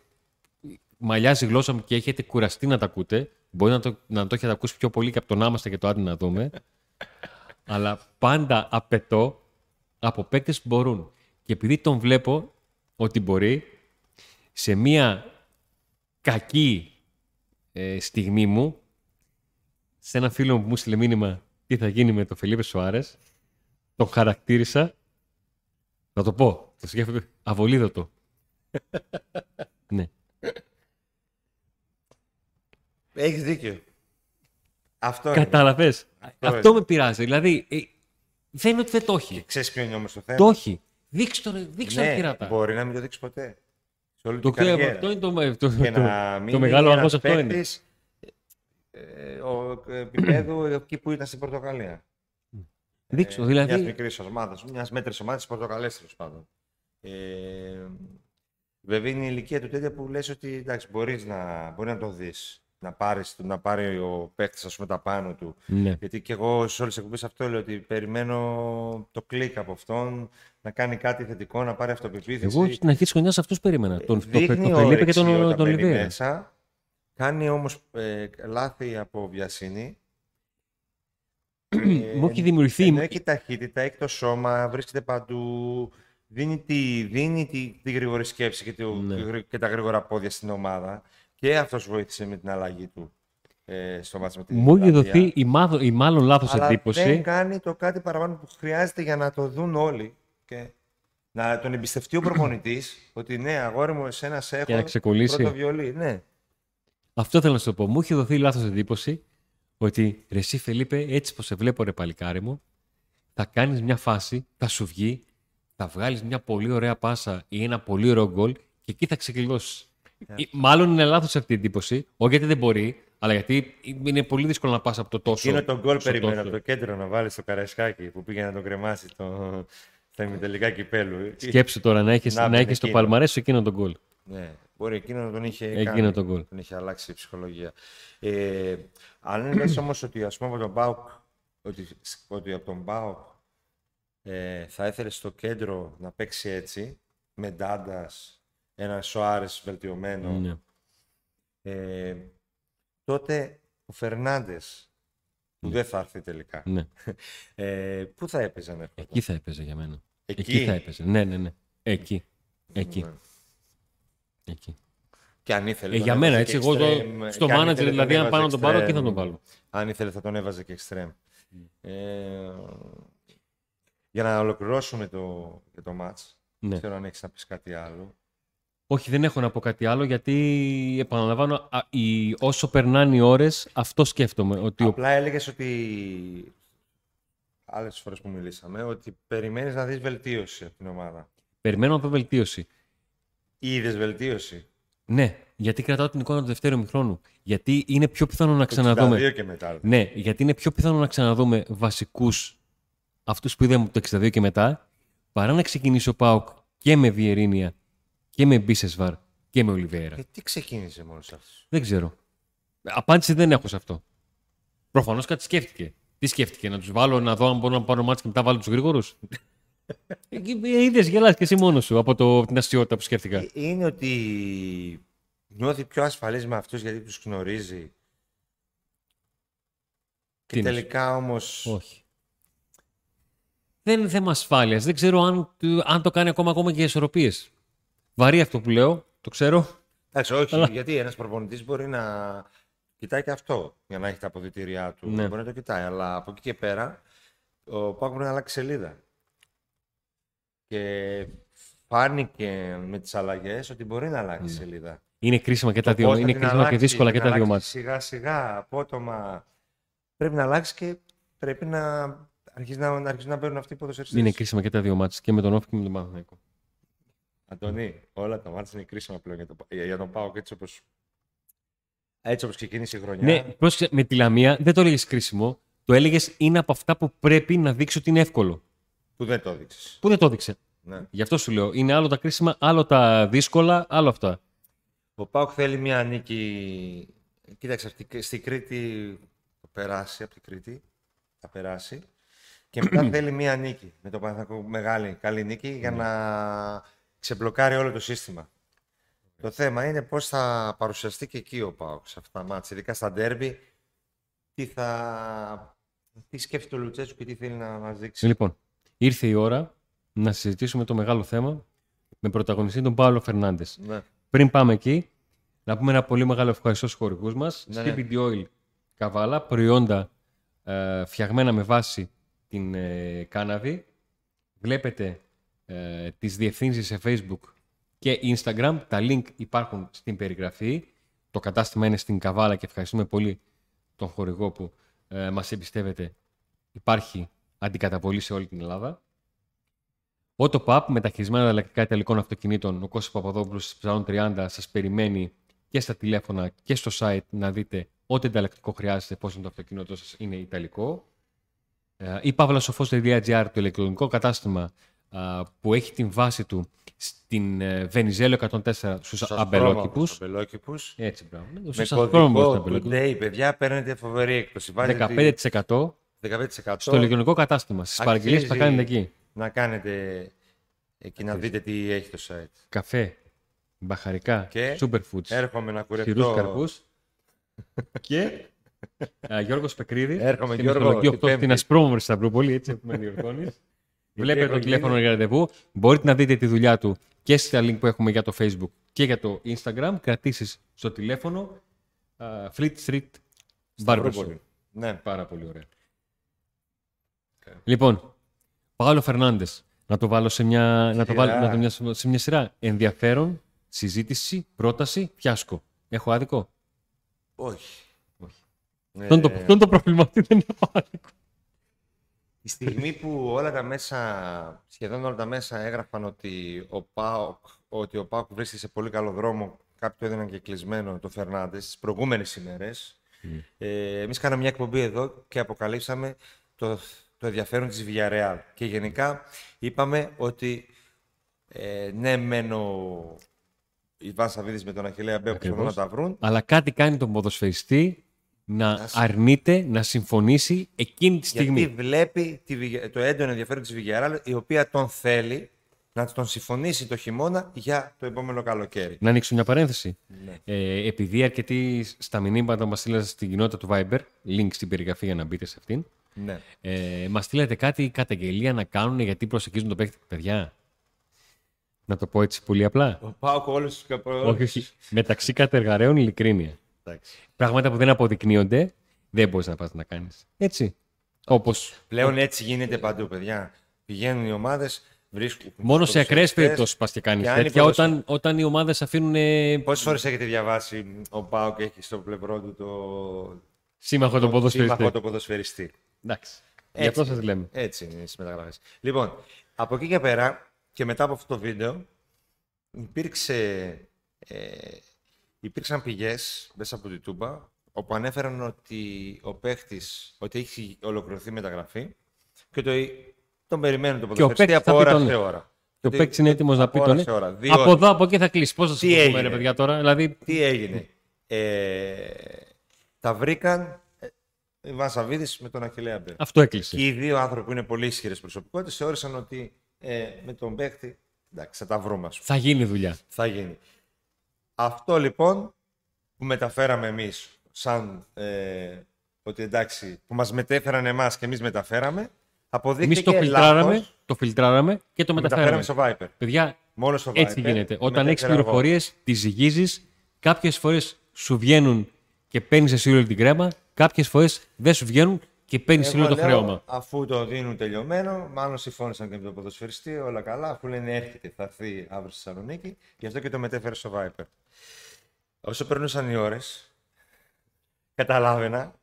μαλλιάζει η γλώσσα μου και έχετε κουραστεί να τα ακούτε. Μπορεί να το, να το έχετε ακούσει πιο πολύ και από τον Άμαστα και το Άντι να δούμε. Αλλά πάντα απαιτώ από παίκτες που μπορούν. Και επειδή τον βλέπω ότι μπορεί σε μία κακή ε, στιγμή μου, σε ένα φίλο μου που μου στείλε μήνυμα τι θα γίνει με τον Φελίπε Σοάρες, τον χαρακτήρισα, θα το πω, το σκέφτομαι, αβολίδωτο. ναι. Έχεις δίκιο. Αυτό είναι. Κατάλαβες. Αυτό Αυτό είναι. με πειράζει. Δηλαδή, ε, δεν είναι ότι δεν το έχει. Ξέρεις ποιο είναι όμως το θέμα; Το έχει. Δείξτε το, ρε, δείξτε το ναι, κερατά. μπορεί να μην το δείξει ποτέ. Σε όλη Το την ξέρω, καριέρα. αυτό είναι το, το, το, και να το μείνει μεγάλο ένας αγχός αυτό είναι. παίκτης, ε, ο επίπεδου εκεί που ήταν στην Πορτογαλία. Δείξτε το, Μιας δηλαδή. μικρής ομάδας, μιας μέτρης ομάδας της Πορτογαλίας τέλος πάντων. Ε, βέβαια είναι η ηλικία του τέτοια που λες ότι εντάξει, μπορείς να, μπορεί να το δεις. Να, πάρεις, να πάρει ο παίκτης ας πούμε, τα πάνω του. Ναι. Γιατί και εγώ σε όλες τις εκπομπές αυτό λέω ότι περιμένω το κλικ από αυτόν να κάνει κάτι θετικό, να πάρει αυτοπεποίθηση. Εγώ στην αρχή της χρονιάς αυτούς περίμενα. Τον, το, Δείχνει το Φελίπε και όρεξη τον, όταν τον μπαίνει Λιβέρα. μέσα. Κάνει όμως ε, λάθη από βιασύνη. Μου έχει δημιουργηθεί. Ενώ έχει ταχύτητα, έχει το σώμα, βρίσκεται παντού. Δίνει τη, δίνει τη, τη γρήγορη σκέψη και, το, Ναι. και τα γρήγορα πόδια στην ομάδα. Και αυτός βοήθησε με την αλλαγή του ε, στο μάτς με την Μου έχει Ιρλανδίας. δοθεί η, μάδο, η μάλλον λάθος Αλλά εντύπωση. δεν κάνει το κάτι παραπάνω που χρειάζεται για να το δουν όλοι. Και να τον εμπιστευτεί ο προπονητής ότι ναι, αγόρι μου, εσένα σε έχω. Και να ξεκολλήσει. Πρώτο βιολί, ναι. Αυτό θέλω να σου το πω. Μου έχει δοθεί λάθος εντύπωση ότι ρε εσύ Φελίπε, έτσι πως σε βλέπω ρε παλικάρι μου, θα κάνεις μια φάση, θα σου βγει, θα βγάλεις μια πολύ ωραία πάσα ή ένα πολύ ωραίο γκολ και εκεί θα ξεκλειδώσεις. Ή- Μάλλον είναι λάθος αυτή η εντύπωση, όχι γιατί δεν μπορεί, αλλά γιατί είναι πολύ δύσκολο να πας από το τόσο. Εκείνο τον γκολ στο περιμένω τόσο. από το κέντρο να βάλει στο Καραϊσκάκι που πήγε να τον κρεμάσει το... στα ημιτελικά κυπέλου. Σκέψου τώρα να έχεις, Να να μπαινε έχεις το εκείνο. παλμαρές σου εκείνο τον γκολ. Ναι, μπορεί εκείνο να τον είχε Εκείνο κάνει. τον γκολ. Τον είχε αλλάξει η ψυχολογία. Ε, αν λες όμως ότι ας πούμε από τον Μπάουκ, ότι, ότι από τον Μπάουκ ε, θα ήθελες στο κέντρο να παίξει έτσι, με Ντάντας, ένα Σοάρες βελτιωμένο, Ναι. ε, τότε ο Φερνάντες, που δεν θα έρθει τελικά, ναι. ε, πού θα έπαιζε να έρχονταν; Εκεί θα έπαιζε για μένα. Εκεί; Εκεί θα έπαιζε. Ναι, ναι, ναι. Εκεί. Εκεί. Ναι. Εκεί. Και αν ήθελε. Ε, τον για μένα, έβαζε έτσι, και εγώ το, extreme, στο και αν manager, ήθελε, τον δηλαδή, αν έβαζε πάνω να τον πάρω, εκεί θα extreme. τον βάλω; Αν ήθελε θα τον έβαζε και extreme. Ε, για να ολοκληρώσουμε το, για το match. Ναι. Δεν ξέρω αν έχεις να πεις κάτι άλλο. Όχι, δεν έχω να πω κάτι άλλο, γιατί επαναλαμβάνω, α, η, όσο περνάνε οι ώρες, αυτό σκέφτομαι. Ότι ο, Απλά έλεγες ότι άλλες φορές που μιλήσαμε, ότι περιμένεις να δεις βελτίωση από την ομάδα. περιμένω από βελτίωση. Είδες βελτίωση. Ναι, γιατί κρατάω την εικόνα του δευτέρου μηχρόνου. Γιατί είναι πιο πιθανό να ξαναδούμε. 62 και μετά. Ναι, γιατί είναι πιο πιθανό να ξαναδούμε βασικούς αυτούς που είδαμε από το 62 και μετά, παρά να ξεκινήσει ο Πάουκ και με Βιερίνια και με Μπίσεσβαρ και με Ολιβέρα. Και τι ξεκίνησε μόνος σε αυτούς. Δεν ξέρω. Απάντηση δεν έχω σε αυτό. Προφανώς κάτι σκέφτηκε. Τι σκέφτηκε, να τους βάλω να δω αν μπορώ να πάρω μάτς και μετά βάλω τους γρήγορους; Είδες γελάς και εσύ μόνος σου από το, την αστείωτα που σκέφτηκα. Ε, Είναι ότι νιώθει πιο ασφαλής με αυτούς γιατί τους γνωρίζει. Τι Και είναι τελικά όμως... Όχι. Δεν είναι θέμα ασφάλειας. Δεν ξέρω αν, αν το κάνει ακόμα, ακόμα και για ισορροπίες. Βαρύ αυτό που λέω, το ξέρω. Εντάξει, όχι, Αλλά- γιατί ένας προπονητής μπορεί να κοιτάει και αυτό για να έχει τα αποδητήριά του. Ναι. Μπορεί να το κοιτάει, αλλά από εκεί και πέρα ο Πάκου μπορεί να αλλάξει σελίδα. Και φάνηκε με τις αλλαγές ότι μπορεί να αλλάξει Ναι. σελίδα. Είναι κρίσιμα και τα Το δύο. πώς θα Είναι την κρίσιμα και αλλάξει, δύσκολα και να τα δύο αλλάξει μάτια. Σιγά σιγά, απότομα. Πρέπει να αλλάξει και πρέπει να αρχίσει να, να, αρχίσει να μπαίνουν αυτοί οι ποδοσφαιριστές. Είναι κρίσιμα και τα δύο μάτια. Και με τον Όφη και με τον Παναθηναϊκό. Αντωνί, όλα τα μάτια είναι κρίσιμα πλέον για, το, για, για τον Πάοκ έτσι όπως, έτσι όπως ξεκίνησε η χρονιά. Ναι, πρόσεξε, με τη Λαμία δεν το έλεγες κρίσιμο. Το έλεγες είναι από αυτά που πρέπει να δείξει ότι είναι εύκολο. Που δεν το έδειξες. Που δεν το έδειξε. Ναι. Γι' αυτό σου λέω. Είναι άλλο τα κρίσιμα, άλλο τα δύσκολα, άλλο αυτά. Ο Πάοκ θέλει μια νίκη. Κοίταξε, αυτή- στη Κρήτη θα περάσει από την Κρήτη. Θα περάσει. Και μετά θέλει μια νίκη. Με το Παναθηναϊκό μεγάλη, καλή νίκη για να ξεμπλοκάρει όλο το σύστημα. Το θέμα είναι πώς θα παρουσιαστεί και εκεί ο Πάοκ σε αυτά τα μάτια, ειδικά στα ντέρμπι. Τι, θα... τι σκέφτεται ο Λουτσέσκου και τι θέλει να μας δείξει. Λοιπόν, ήρθε η ώρα να συζητήσουμε το μεγάλο θέμα με πρωταγωνιστή τον Παύλο Φερνάντες. Ναι. Πριν πάμε εκεί, να πούμε ένα πολύ μεγάλο ευχαριστώ στους χορηγούς μας. Ναι, ναι. Stupid Oil Καβάλα, προϊόντα ε, φτιαγμένα με βάση την ε, κάναβη. Βλέπετε ε, τις διευθύνσεις σε Facebook και Instagram. Τα link υπάρχουν στην περιγραφή. Το κατάστημα είναι στην Καβάλα και ευχαριστούμε πολύ τον χορηγό που ε, μας εμπιστεύεται. Υπάρχει αντικαταβολή σε όλη την Ελλάδα. Autopap, μεταχειρισμένα ανταλλακτικά ιταλικών αυτοκινήτων, ο Κώστας Παπαδόπουλος στις Ψαρών 30 σας περιμένει και στα τηλέφωνα και στο site να δείτε ό,τι ανταλλακτικό χρειάζεται, πώς είναι το αυτοκίνητό σας, είναι ιταλικό. Ε, Η pavlasofos.gr, το ηλεκτρονικό κατάστημα α, που έχει την βάση του στην ε, Βενιζέλο 104 στους Στους αμπελόκηπους. αμπελόκηπους. Έτσι, μπράβο. Με Στους ασπρόμαυρους κωδικό αμπελόκηπους. today, παιδιά, παίρνετε φοβερή έκπτωση. Βάζετε 15% 15%. στο ηλεκτρονικό κατάστημα. Στις παραγγελίες που θα Αξίζει. κάνετε εκεί. να κάνετε εκεί να δείτε τι έχει το site. Καφέ, μπαχαρικά, Και superfoods, Έρχομαι να σιρούς κουρευτώ. καρπούς και; Α, Γιώργος Πεκρίδης. Έρχομαι, στη Γιώργο, Μυθολογική την 8 στην Πέμπτη. Ασπρόμαυρη Σταυρούπολη, έτσι που με διορθώνεις. Βλέπετε έχω το τηλέφωνο γίνει. για ραντεβού. Μπορείτε να δείτε τη δουλειά του και στα link που έχουμε για το Facebook και για το Instagram. Κρατήσεις στο τηλέφωνο α, Fleet Street Barbershop. Σταυρούπολη. Ναι. Πάρα πολύ ωραία. Λοιπόν, Παύλο Φερνάντες. Να το βάλω σε μια, να το Σειρά. βάλω, να το μια, σε μια σειρά. Ενδιαφέρον, συζήτηση, πρόταση, φιάσκο. Έχω άδικο; Όχι. Όχι. Ε, Αυτό είναι το, αυτό είναι το πρόβλημα, ότι δεν έχω άδικο; Η στιγμή που όλα τα μέσα, σχεδόν όλα τα μέσα έγραφαν ότι ο Πάοκ, ότι ο Πάοκ βρίσκεται σε πολύ καλό δρόμο, κάποιοι το έδιναν και κλεισμένο το Φερνάντες τι προηγούμενες ημέρες. Ε, Εμείς κάναμε μια εκπομπή εδώ και αποκαλύψαμε το, το ενδιαφέρον της Villarreal. Και γενικά είπαμε ότι ε, ναι, μεν ο Ιβάν Σαββίδης με τον Αχιλέα Μπέο προσπαθούν να Ακριβώς. τα βρουν. Αλλά κάτι κάνει τον ποδοσφαιριστή να αρνείται να συμφωνήσει εκείνη τη στιγμή. Γιατί βλέπει τη, Villarreal- το έντονο ενδιαφέρον της Villarreal, η οποία τον θέλει να τον συμφωνήσει το χειμώνα για το επόμενο καλοκαίρι. Να ανοίξω μια παρένθεση. Ναι. Ε, επειδή αρκετοί στα μηνύματα μας στείλατε στην κοινότητα του Viber, link στην περιγραφή για να μπείτε σε αυτήν, Ναι. ε, μας στείλατε κάτι καταγγελία να κάνουν γιατί προσεγγίζουν το παίκτη. Παιδιά, να το πω έτσι πολύ απλά. Ο Πάοκ όλους τους καπρο... όχι, όχι. Μεταξύ κατεργαρέων ειλικρίνεια. Εντάξει. Πράγματα που δεν αποδεικνύονται, δεν μπορείς να πας να κάνεις. Έτσι. Όπω. Πλέον έτσι γίνεται παντού, παιδιά. Πηγαίνουν οι ομάδες, βρίσκουν... Μόνο σε ακραίες ποδοσφαιριστές. περιπτώσεις πας και κάνεις και αν οι τέτοια, ποδοσφαι- όταν, όταν οι ομάδες αφήνουν ε, Πόσες φορές έχετε διαβάσει ο Πάοκ έχει στο πλευρό του το... σύμμαχο τον ποδοσφαιριστή; σύμμαχο το ποδοσφαιριστή. Εντάξει. Γι' αυτό σας λέμε. Έτσι είναι στις μεταγραφές. Λοιπόν, από εκεί και πέρα και μετά από αυτό το βίντεο υπήρξε, ε, υπήρξαν πηγές μέσα από τη Τούμπα όπου ανέφεραν ότι ο παίχτης, ότι έχει ολοκληρωθεί η μεταγραφή και το, τον περιμένουν τον Και ο ποδοσφαιριστή παίκτης θα από πει ώρα τον σε ναι. ώρα. Και ο παίκτης είναι έτοιμος να από πει ώρα τον ναι. σε ώρα. Διότι- Από εδώ, από εκεί θα κλείσει. Πώς θα σας Τι το πούμε, έγινε; ρε παιδιά τώρα. Δηλαδή, Τι έγινε; Ε, τα βρήκαν ε, Ιβάν Σαββίδης με τον Αχιλέα Μπέ. αυτό έκλεισε. Και οι δύο άνθρωποι που είναι πολύ ισχυρές προσωπικότητες θεώρησαν ότι ε, με τον παίχτη. Εντάξει, θα τα βρούμε. ας πούμε. Θα γίνει δουλειά. Θα γίνει. Αυτό λοιπόν που μεταφέραμε εμείς σαν ε, ότι εντάξει, που μας μετέφεραν εμάς και εμείς μεταφέραμε, Εμείς αποδείχθηκε το φιλτράραμε, λάθος. το φιλτράραμε και το Το μεταφέραμε. μεταφέραμε στο Viper. Παιδιά, Μόνος στο Viper. έτσι γίνεται. Το Όταν έχεις μετέφερα εγώ. πληροφορίες, τις ζυγίζεις. Κάποιες φορές σου βγαίνουν και παίρνεις εσύ όλη την κρέμα. Κάποιες φορές δεν σου βγαίνουν και παίρνεις Εγώ όλο το λέω, χρέωμα. Αφού το δίνουν τελειωμένο, μάλλον συμφώνησαν και με το ποδοσφαιριστή, όλα καλά. Αφού λένε έρχεται, θα έρθει αύριο στη Θεσσαλονίκη, γι' αυτό και το μετέφερε στο Viper. Όσο περνούσαν οι ώρες, καταλάβαινα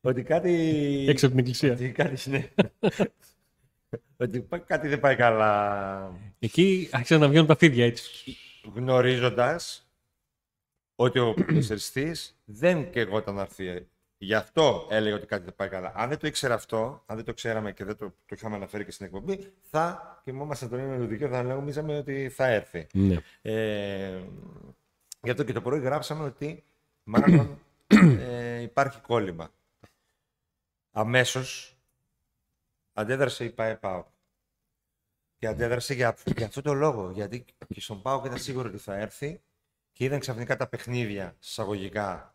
ότι κάτι. Έξω από την εκκλησία. Ότι κάτι, ναι. ότι πα- κάτι δεν πάει καλά. Εκεί άρχισαν να βγαίνουν τα φίδια έτσι. Γνωρίζοντας ότι ο ποδοσφαιριστή δεν καιγόταν να έρθει. Γι' αυτό έλεγε ότι κάτι δεν πάει καλά. Αν δεν το ήξερα αυτό, αν δεν το ξέραμε και δεν το, το είχαμε αναφέρει και στην εκπομπή, θα κοιμόμασταν τον ίδιο με το δικαίωμα, θα νομίζαμε ότι θα έρθει. Ναι. Ε, γι' αυτό και το πρωί γράψαμε ότι μάλλον ε, υπάρχει κόλλημα. Αμέσως αντέδρασε η ΠαΕ Και αντέδρασε για, για αυτό το λόγο. Γιατί και στον ΠΑΟΚ ήταν σίγουρο ότι θα έρθει και είδαν ξαφνικά τα παιχνίδια, εισαγωγικά,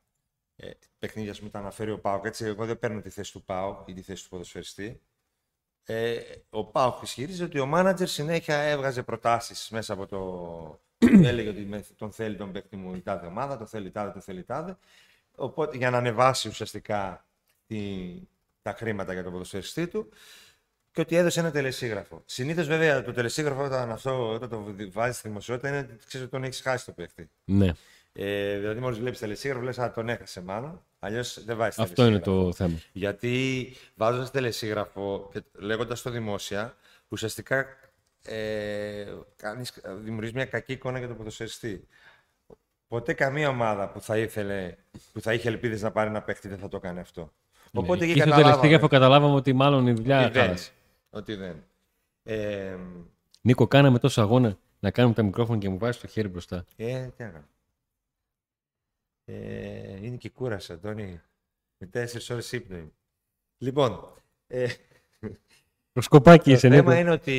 ε, παιχνίδια που τα αναφέρει ο ΠΑΟΚ. Έτσι, εγώ δεν παίρνω τη θέση του ΠΑΟΚ ή τη θέση του ποδοσφαιριστή. Ε, ο ΠΑΟΚ ισχυρίζεται ότι ο μάνατζερ συνέχεια έβγαζε προτάσεις μέσα από το... έλεγε ότι με- τον θέλει τον παίκτη μου η τάδε ομάδα, τον θέλει η τάδε, τον θέλει η τάδε. Οπότε για να ανεβάσει ουσιαστικά τη, τα χρήματα για τον ποδοσφαιριστή του και ότι έδωσε ένα τελεσίγραφο. Συνήθως βέβαια το τελεσίγραφο όταν, αυτό, όταν το βάζεις στη δημοσιότητα είναι ότι ξέρεις ότι τον έχεις χάσει το παίκτη. ναι. Ε, δηλαδή, μόλις βλέπεις τελεσίγραφο, λες: Α, τον έχασε μάλλον. Αλλιώς δεν βάζεις Αυτό είναι το θέμα. γιατί βάζοντας τελεσίγραφο και λέγοντας το δημόσια, ουσιαστικά ε, κάνεις, δημιουργείς μια κακή εικόνα για τον ποδοσφαιριστή. Ποτέ καμία ομάδα που θα, ήθελε, που θα είχε ελπίδες να πάρει ένα παίχτη δεν θα το κάνει αυτό. Οπότε ναι. εκεί και στο καταλάβαμε τελευταίο καταλάβαμε ότι μάλλον η δουλειά ότι δεν. χάλασε. Ότι δεν. Ε, Νίκο, κάναμε τόσο αγώνα να κάνουμε τα μικρόφωνα και μου βάζεις το χέρι μπροστά. ε, τι έκανα. Ε, είναι και κούρασε, Αντώνη. Με τέσσερις ώρες ύπνο είμαι. Λοιπόν, ε, Προσκοπάκι Το είσαι, θέμα Νίκο. είναι ότι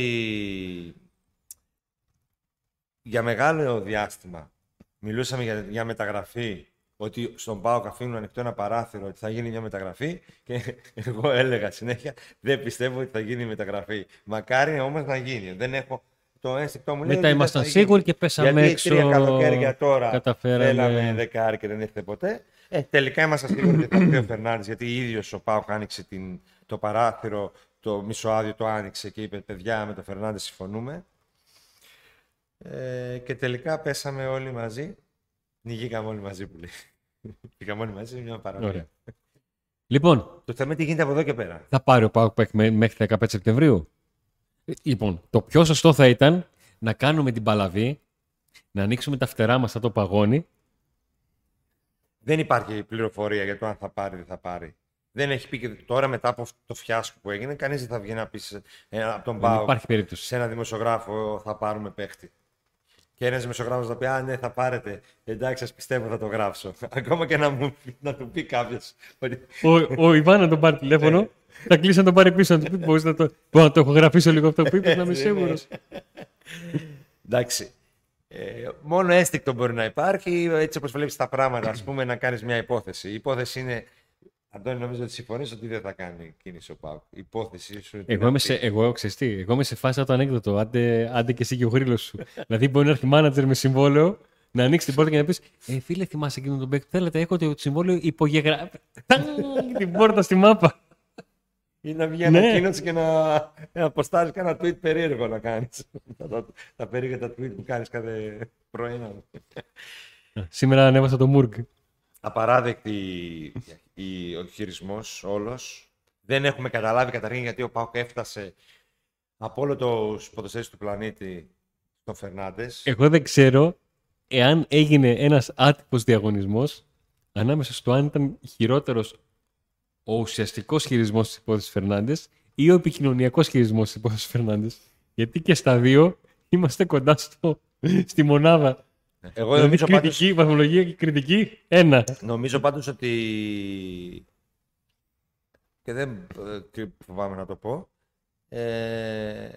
για μεγάλο διάστημα μιλούσαμε για, για μεταγραφή, ότι στον ΠΑΟΚ αφήνουν ανοιχτό ένα παράθυρο ότι θα γίνει μια μεταγραφή και εγώ έλεγα συνέχεια δεν πιστεύω ότι θα γίνει η μεταγραφή. Μακάρι όμως να γίνει. Δεν έχω το ένστικτό μου λέει Μετά ότι δεν ήμασταν θα γίνει. σίγουροι και πέσαμε Γιατί έξω. τρία καλοκαίρια τώρα καταφέραμε. θέλαμε δεκάρι και δεν ήρθε ποτέ. Ε, τελικά ήμασταν σίγουροι ότι θα έρθει ο Φερνάνδης, γιατί ίδιος ο Πάουκ άνοιξε την, το παράθυρο, το μισοάδιο το άνοιξε και είπε: Παιδιά, με τον Φερνάνδη συμφωνούμε. Ε, και τελικά πέσαμε όλοι μαζί. Νιγήκαμε όλοι μαζί που λέει. Πήγαμε όλοι μαζί, μια παραμία. Ωραία. Λοιπόν, Το θέμα είναι τι γίνεται από εδώ και πέρα. θα πάρει ο Πάουκ Πεκ με- μέχρι 15 Σεπτεμβρίου. Ε, Λοιπόν, το πιο σωστό θα ήταν να κάνουμε την παλαβή, να ανοίξουμε τα φτερά μας σαν το παγόνι. Δεν υπάρχει πληροφορία για το αν θα πάρει ή δεν θα πάρει. Δεν έχει πει και τώρα μετά από αυτό το φιάσκο που έγινε, κανείς δεν θα βγει να πεις σε- ε, από τον Δεν Πάο υπάρχει περίπτωση. σε ένα δημοσιογράφο θα πάρουμε παίχτη. Και ένας δημοσιογράφος θα πει: Α, ναι, θα πάρετε. Εντάξει, σας πιστεύω, θα το γράψω. Ακόμα και να, μου, να του πει κάποιος. Ότι... Ο, ο Ιβάν να τον πάρει τηλέφωνο, θα κλείσει να τον πάρει πίσω να του πει: Μπορείς να το, μπορώ να το έχω γραφήσω λίγο αυτό που είπες, να είμαι Έτσι, ναι. σίγουρος. Εντάξει. Ε, μόνο ένστικτο μπορεί να υπάρχει, έτσι όπως βλέπεις τα πράγματα, ας πούμε, να κάνεις μια υπόθεση. Η υπόθεση είναι. Αντώνη, νομίζω ότι συμφωνείς ότι δεν θα κάνει κίνηση ο Πάουκ. Η υπόθεση σου. είναι Εγώ είμαι, αυτή. σε, εγώ, ξέρεις τι, εγώ είμαι σε φάση από το ανέκδοτο. Άντε, άντε και εσύ και ο γρήλος σου. δηλαδή, μπορεί να έρθει μάνατζερ με συμβόλαιο, να ανοίξει την πόρτα και να πεις: Ε, φίλε, θυμάσαι εκείνον τον παίκτη. Θέλετε, έχω το συμβόλαιο υπογεγράφει. Τάγκ, την πόρτα στη μάπα. Ή να βγει Ναι. ανακοίνωση και να, να αποστάρεις κάνα tweet περίεργο να κάνεις. τα, τα περίεργα τα tweet που κάνεις κάθε πρωί. Σήμερα ανέβασα το Μουργκ. Απαράδεκτη η, ο χειρισμός όλος. Δεν έχουμε καταλάβει καταρχήν γιατί ο Πάουκ έφτασε από όλο του ποδοσφαίρου του πλανήτη στον Φερνάντες. Εγώ δεν ξέρω εάν έγινε ένας άτυπος διαγωνισμός ανάμεσα στο αν ήταν χειρότερος ο ουσιαστικός χειρισμός της υπόθεσης Φερνάντες ή ο επικοινωνιακός χειρισμός της υπόθεσης Φερνάντες. Γιατί και στα δύο είμαστε κοντά στο, στη μονάδα. Εγώ δηλαδή νομίζω πάντως, κριτική, βαθμολογία και κριτική, ένα. νομίζω πάντως ότι. και δεν ε, τι φοβάμαι να το πω. Ε,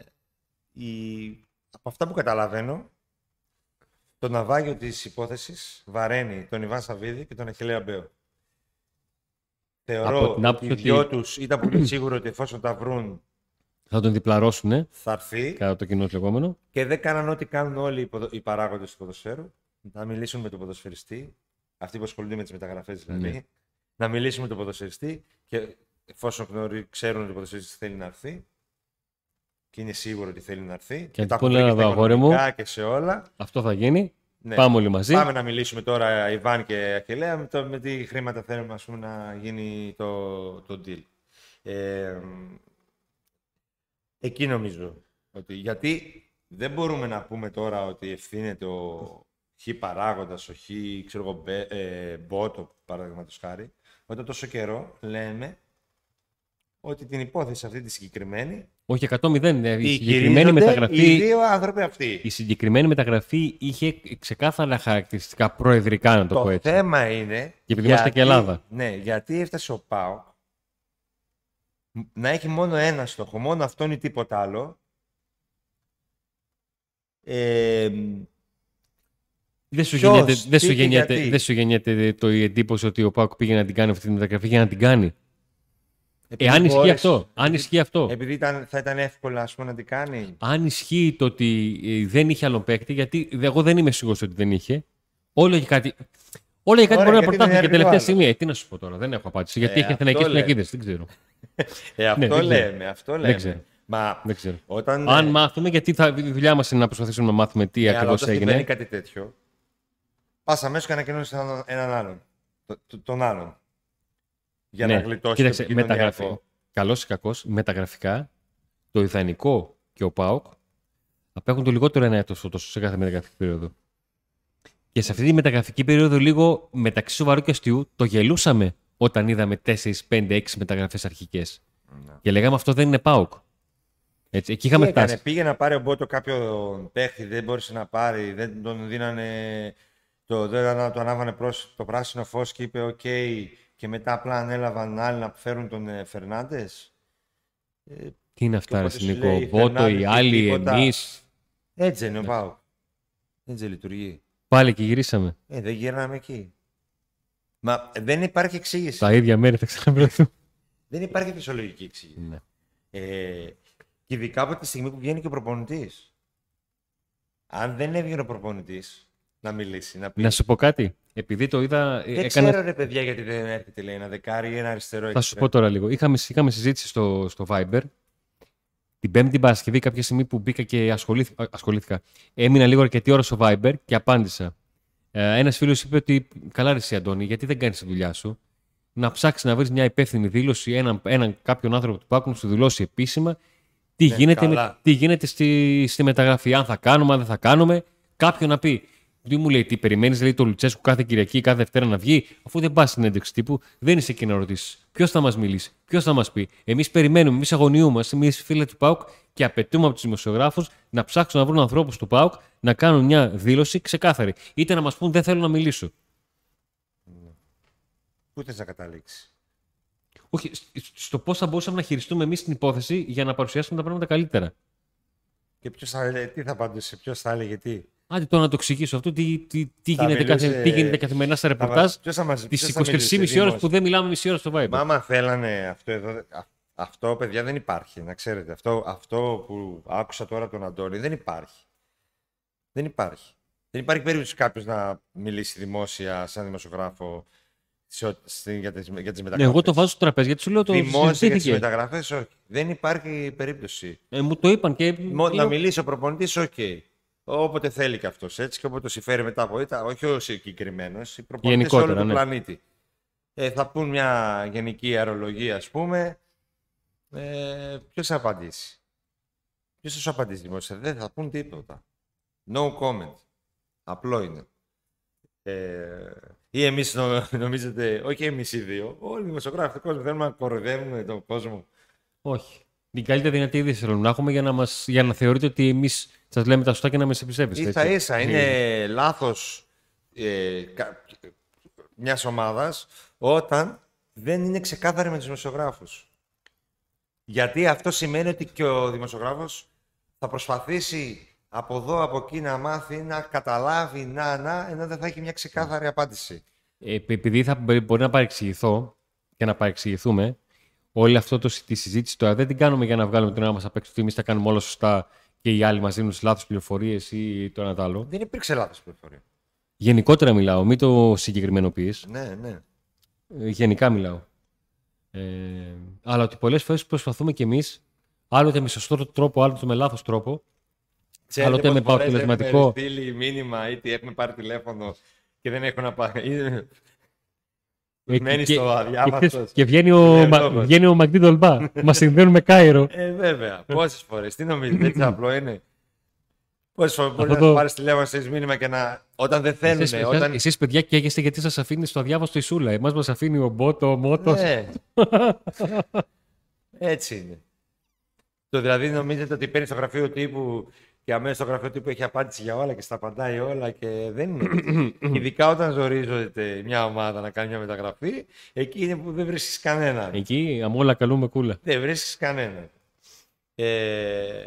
η... από αυτά που καταλαβαίνω, το ναυάγιο της υπόθεσης βαραίνει τον Ιβάν Σαββίδη και τον Αχιλέα Μπέο. Θεωρώ ότι οι δυο τους ήταν πολύ σίγουρο ότι εφόσον τα βρουν θα τον διπλαρώσουν, θα έρθει. Κατά το κοινό λεγόμενο. Και δεν κάναν ό,τι κάνουν όλοι οι παράγοντες του ποδοσφαίρου. Να μιλήσουν με τον ποδοσφαιριστή, αυτοί που ασχολούνται με τις μεταγραφές δηλαδή. Ναι. Να μιλήσουν με τον ποδοσφαιριστή και εφόσον γνωρί, ξέρουν ότι ο ποδοσφαιριστής θέλει να έρθει. Και είναι σίγουρο ότι θέλει να έρθει. Και, και τα αγόρι μου. Και σε όλα. Αυτό θα γίνει. Ναι. Πάμε όλοι μαζί. Πάμε να μιλήσουμε τώρα, Ιβάν και Αχιλέα, με, το, με τι χρήματα θέλουμε ας πούμε, να γίνει το, το deal. Ε, Εκεί νομίζω. Ότι, γιατί δεν μπορούμε να πούμε τώρα ότι ευθύνεται ο χ παράγοντας, ο χ ξέρω εγώ, ε, μπότο, παραδείγματος χάρη, όταν τόσο καιρό λέμε ότι την υπόθεση αυτή τη συγκεκριμένη. Όχι 100-0. Ε, η συγκεκριμένη μεταγραφή. Οι δύο άνθρωποι αυτοί. Η συγκεκριμένη μεταγραφή είχε ξεκάθαρα χαρακτηριστικά προεδρικά, να το, το πω έτσι. Το θέμα είναι. Και επειδή είμαστε και Ελλάδα. Ναι, γιατί έφτασε ο Πάο να έχει μόνο ένα στόχο, μόνο αυτόν ή τίποτα άλλο. Ε, δεν σου, γεννιέται, δεν, σου γεννιέται, δεν σου γεννιέται το η εντύπωση ότι ο Πάκου πήγε να την κάνει αυτή τη μεταγραφή για να την κάνει. Επειδή Εάν ισχύει αυτό. Αν ισχύει αυτό. Επειδή ήταν, θα ήταν εύκολο ας πούμε, να την κάνει. Αν ισχύει το ότι ε, δεν είχε άλλον παίκτη, γιατί εγώ δεν είμαι σίγουρος ότι δεν είχε. Όλο έχει κάτι. Όλα για κάτι μπορεί να προτάθηκε και τελευταία στιγμή. Ε, τι να σου πω τώρα, δεν έχω απάντηση. Γιατί ε, έχει εθνικέ πινακίδε, δεν ξέρω. Ε, αυτό ναι, λέμε, αυτό λέμε. Δεν ξέρω. Μα δεν ξέρω. Όταν... Αν μάθουμε, γιατί θα, η δουλειά μας είναι να προσπαθήσουμε να μάθουμε τι ε, ακριβώς έγινε. Αν συμβαίνει κάτι τέτοιο, πας αμέσως και ανακοινώνει έναν, έναν άλλον. Το, τον άλλον. Για ναι. να γλιτώσεις Κοίταξε, το μεταγραφή. Καλός ή κακός, μεταγραφικά, το ιδανικό και ο ΠΑΟΚ απέχουν το λιγότερο ένα έτος σε κάθε μεταγραφική περίοδο. Και σε αυτή τη μεταγραφική περίοδο, λίγο μεταξύ σοβαρού και αστείου, το γελούσαμε όταν είδαμε 4, 5, 6 μεταγραφές αρχικές. Ναι. Και λέγαμε αυτό δεν είναι ΠΑΟΚ. Έτσι, εκεί είχαμε φτάσει. Πήγε να πάρει ο Μπότο κάποιο παίχτη, δεν μπόρεσε να πάρει, δεν τον δίνανε. Του, δεν του ανάβανε προς το πράσινο φως και είπε: οκ, και μετά απλά ανέλαβαν άλλοι να φέρουν τον ε, Φερνάντες. Ε, Τι είναι αυτά, ρε Νίκο, Μπότο, οι άλλοι, εμείς; Έτσι είναι ο ΠΑΟΚ. Έτσι λειτουργεί. Πάλι και γυρίσαμε. Ε, δεν γυρνάμε εκεί. Μα δεν υπάρχει εξήγηση. Τα ίδια μέρη θα ξαναβρεθούν. Δεν υπάρχει φυσιολογική εξήγηση. Ναι. Ε, και ειδικά από τη στιγμή που βγαίνει και ο προπονητής. Αν δεν έβγαινε ο προπονητής να μιλήσει, να πει. Να σου πω κάτι. Επειδή το είδα. Δεν έκανα... ξέρω ρε παιδιά γιατί δεν έρχεται λέει, ένα δεκάρι ή ένα αριστερό. Θα σου πω τώρα λίγο. Είχαμε, είχαμε συζήτηση στο, στο Viber. Την Πέμπτη Παρασκευή, κάποια στιγμή που μπήκα και ασχολήθηκα, ασχολήθηκα. Έμεινα λίγο αρκετή ώρα στο Viber και απάντησα. Ε, Ένας φίλος είπε ότι καλά, ρε, Αντώνη, γιατί δεν κάνεις τη δουλειά σου; Να ψάξεις να βρεις μια υπεύθυνη δήλωση, έναν, έναν κάποιον άνθρωπο του Πάκου να σου δηλώσει επίσημα τι ναι, γίνεται, με, τι γίνεται στη, στη μεταγραφή. Αν θα κάνουμε, αν δεν θα κάνουμε; Κάποιον να πει τι μου λέει, τι περιμένεις, λέει το Λουτσέσκου κάθε Κυριακή, κάθε Δευτέρα να βγει, αφού δεν πας στην έντευξη τύπου, δεν είσαι εκεί να ρωτήσεις. Ποιος θα μας μιλήσει, ποιος θα μας πει. Εμείς περιμένουμε, εμείς αγωνιούμαστε, εμείς φίλοι του ΠΑΟΚ και απαιτούμε από τους δημοσιογράφους να ψάξουν να βρουν ανθρώπους του ΠΑΟΚ να κάνουν μια δήλωση ξεκάθαρη. Είτε να μας πούν δεν θέλω να μιλήσω. Πού θε να καταλήξεις. Όχι, στο πώς θα μπορούσαμε να χειριστούμε εμείς την υπόθεση για να παρουσιάσουμε τα πράγματα καλύτερα. Και ποιος θα τι θα απαντούσε, ποιος θα έλεγε τι; Άντε τώρα να το εξηγήσω αυτό, τι, τι, τι, γίνεται, καθε, τι γίνεται καθημερινά στα ρεπορτάζ τις 23,5 ώρες που δεν μιλάμε μισή ώρα στο Viber. Μα άμα θέλανε αυτό εδώ, αυτό παιδιά δεν υπάρχει, να ξέρετε. Αυτό, αυτό που άκουσα τώρα τον Αντώνη δεν υπάρχει. Δεν υπάρχει. Δεν υπάρχει περίπτωση κάποιος να μιλήσει δημόσια σαν δημοσιογράφο για τις, για τις μεταγραφές. Ναι, εγώ το βάζω στο τραπέζι γιατί σου λέω το Δημόσια για τις μεταγραφές, όχι. Δεν υπάρχει περίπτωση. Ε, μου το είπαν και... να μιλήσει ο προπονητής, ok. Okay. Όποτε θέλει και αυτός έτσι και όποτε το συμφέρει μετά από ήττα, όχι ο συγκεκριμένος, οι προπονητές όλου ναι. του πλανήτη. Ε, θα πούν μια γενική αερολογία, ας πούμε. Ε, Ποιος θα απαντήσει; Ποιος θα σου απαντήσει δημόσια; Δεν θα πούν τίποτα. No comment. Απλό είναι. Ε, ή εμείς νομίζετε, όχι εμείς οι δύο, όλοι οι δημοσιογράφοι του κόσμου θέλουμε να κοροϊδεύουμε τον κόσμο. Όχι. Την καλύτερη δυνατή είδηση θέλουμε να έχουμε για να, μας, για να θεωρείτε ότι εμείς σας λέμε τα σωστά και να με εμπιστεύεστε. σα ίσα είναι λάθος ε, μιας ομάδας όταν δεν είναι ξεκάθαρη με τους δημοσιογράφους. Γιατί αυτό σημαίνει ότι και ο δημοσιογράφος θα προσπαθήσει από εδώ, από εκεί να μάθει, να καταλάβει, να, να, ενώ δεν θα έχει μια ξεκάθαρη απάντηση. Ε, επειδή θα μπο- μπορεί να παρεξηγηθώ και να παρεξηγηθούμε, όλη αυτό το, τη συζήτηση τώρα δεν την κάνουμε για να βγάλουμε τον ένα μας απ' έξω ότι εμείς τα κάνουμε όλα σωστά και οι άλλοι μας δίνουν τις λάθος πληροφορίες ή το ένα το άλλο. Δεν υπήρξε λάθος πληροφορία. Γενικότερα μιλάω, μην το συγκεκριμενοποιείς. Ναι, ναι. Ε, Γενικά μιλάω. Ε, αλλά ότι πολλές φορές προσπαθούμε κι εμείς, άλλοτε με σωστό τρόπο, άλλοτε με λάθος τρόπο, Ξέρετε Άλλοτε με πόσες φορές αποτελεσματικό. Έχουμε στείλει μήνυμα ή τι έχουμε πάρει τηλέφωνο και δεν έχω να πάει. Ε, Μένεις και- στο και, αδιάβαστος. ξέρεις, και βγαίνει ο, Ναι, Μα- λόγος. βγαίνει ο Μαγδί Ντολμπά. Μας συνδέουν με Κάιρο. Ε, βέβαια. Πόσες φορές. Τι νομίζετε, έτσι απλό είναι. Πόσες φορές μπορεί Αυτό να το- πάρεις τηλέφωνο, στείλει μήνυμα και να. Όταν δεν θέλουν. Εσείς, όταν... εσείς, παιδιά καίγεστε γιατί σας αφήνει στο αδιάβαστο η Σούλα. Εμάς μας αφήνει ο Μπότο, ο Μότος. Ναι. Έτσι είναι. Το δηλαδή νομίζετε ότι παίρνεις στο γραφείο τύπου και αμέσω στο γραφείο τύπου έχει απάντηση για όλα και στα απαντάει όλα και δεν είναι. έτσι. Ειδικά όταν ζορίζεται μια ομάδα να κάνει μια μεταγραφή, εκεί είναι που δεν βρίσκεις κανέναν. Εκεί αμόλα καλούμε κούλα. Δεν βρίσκεις κανέναν. Ε,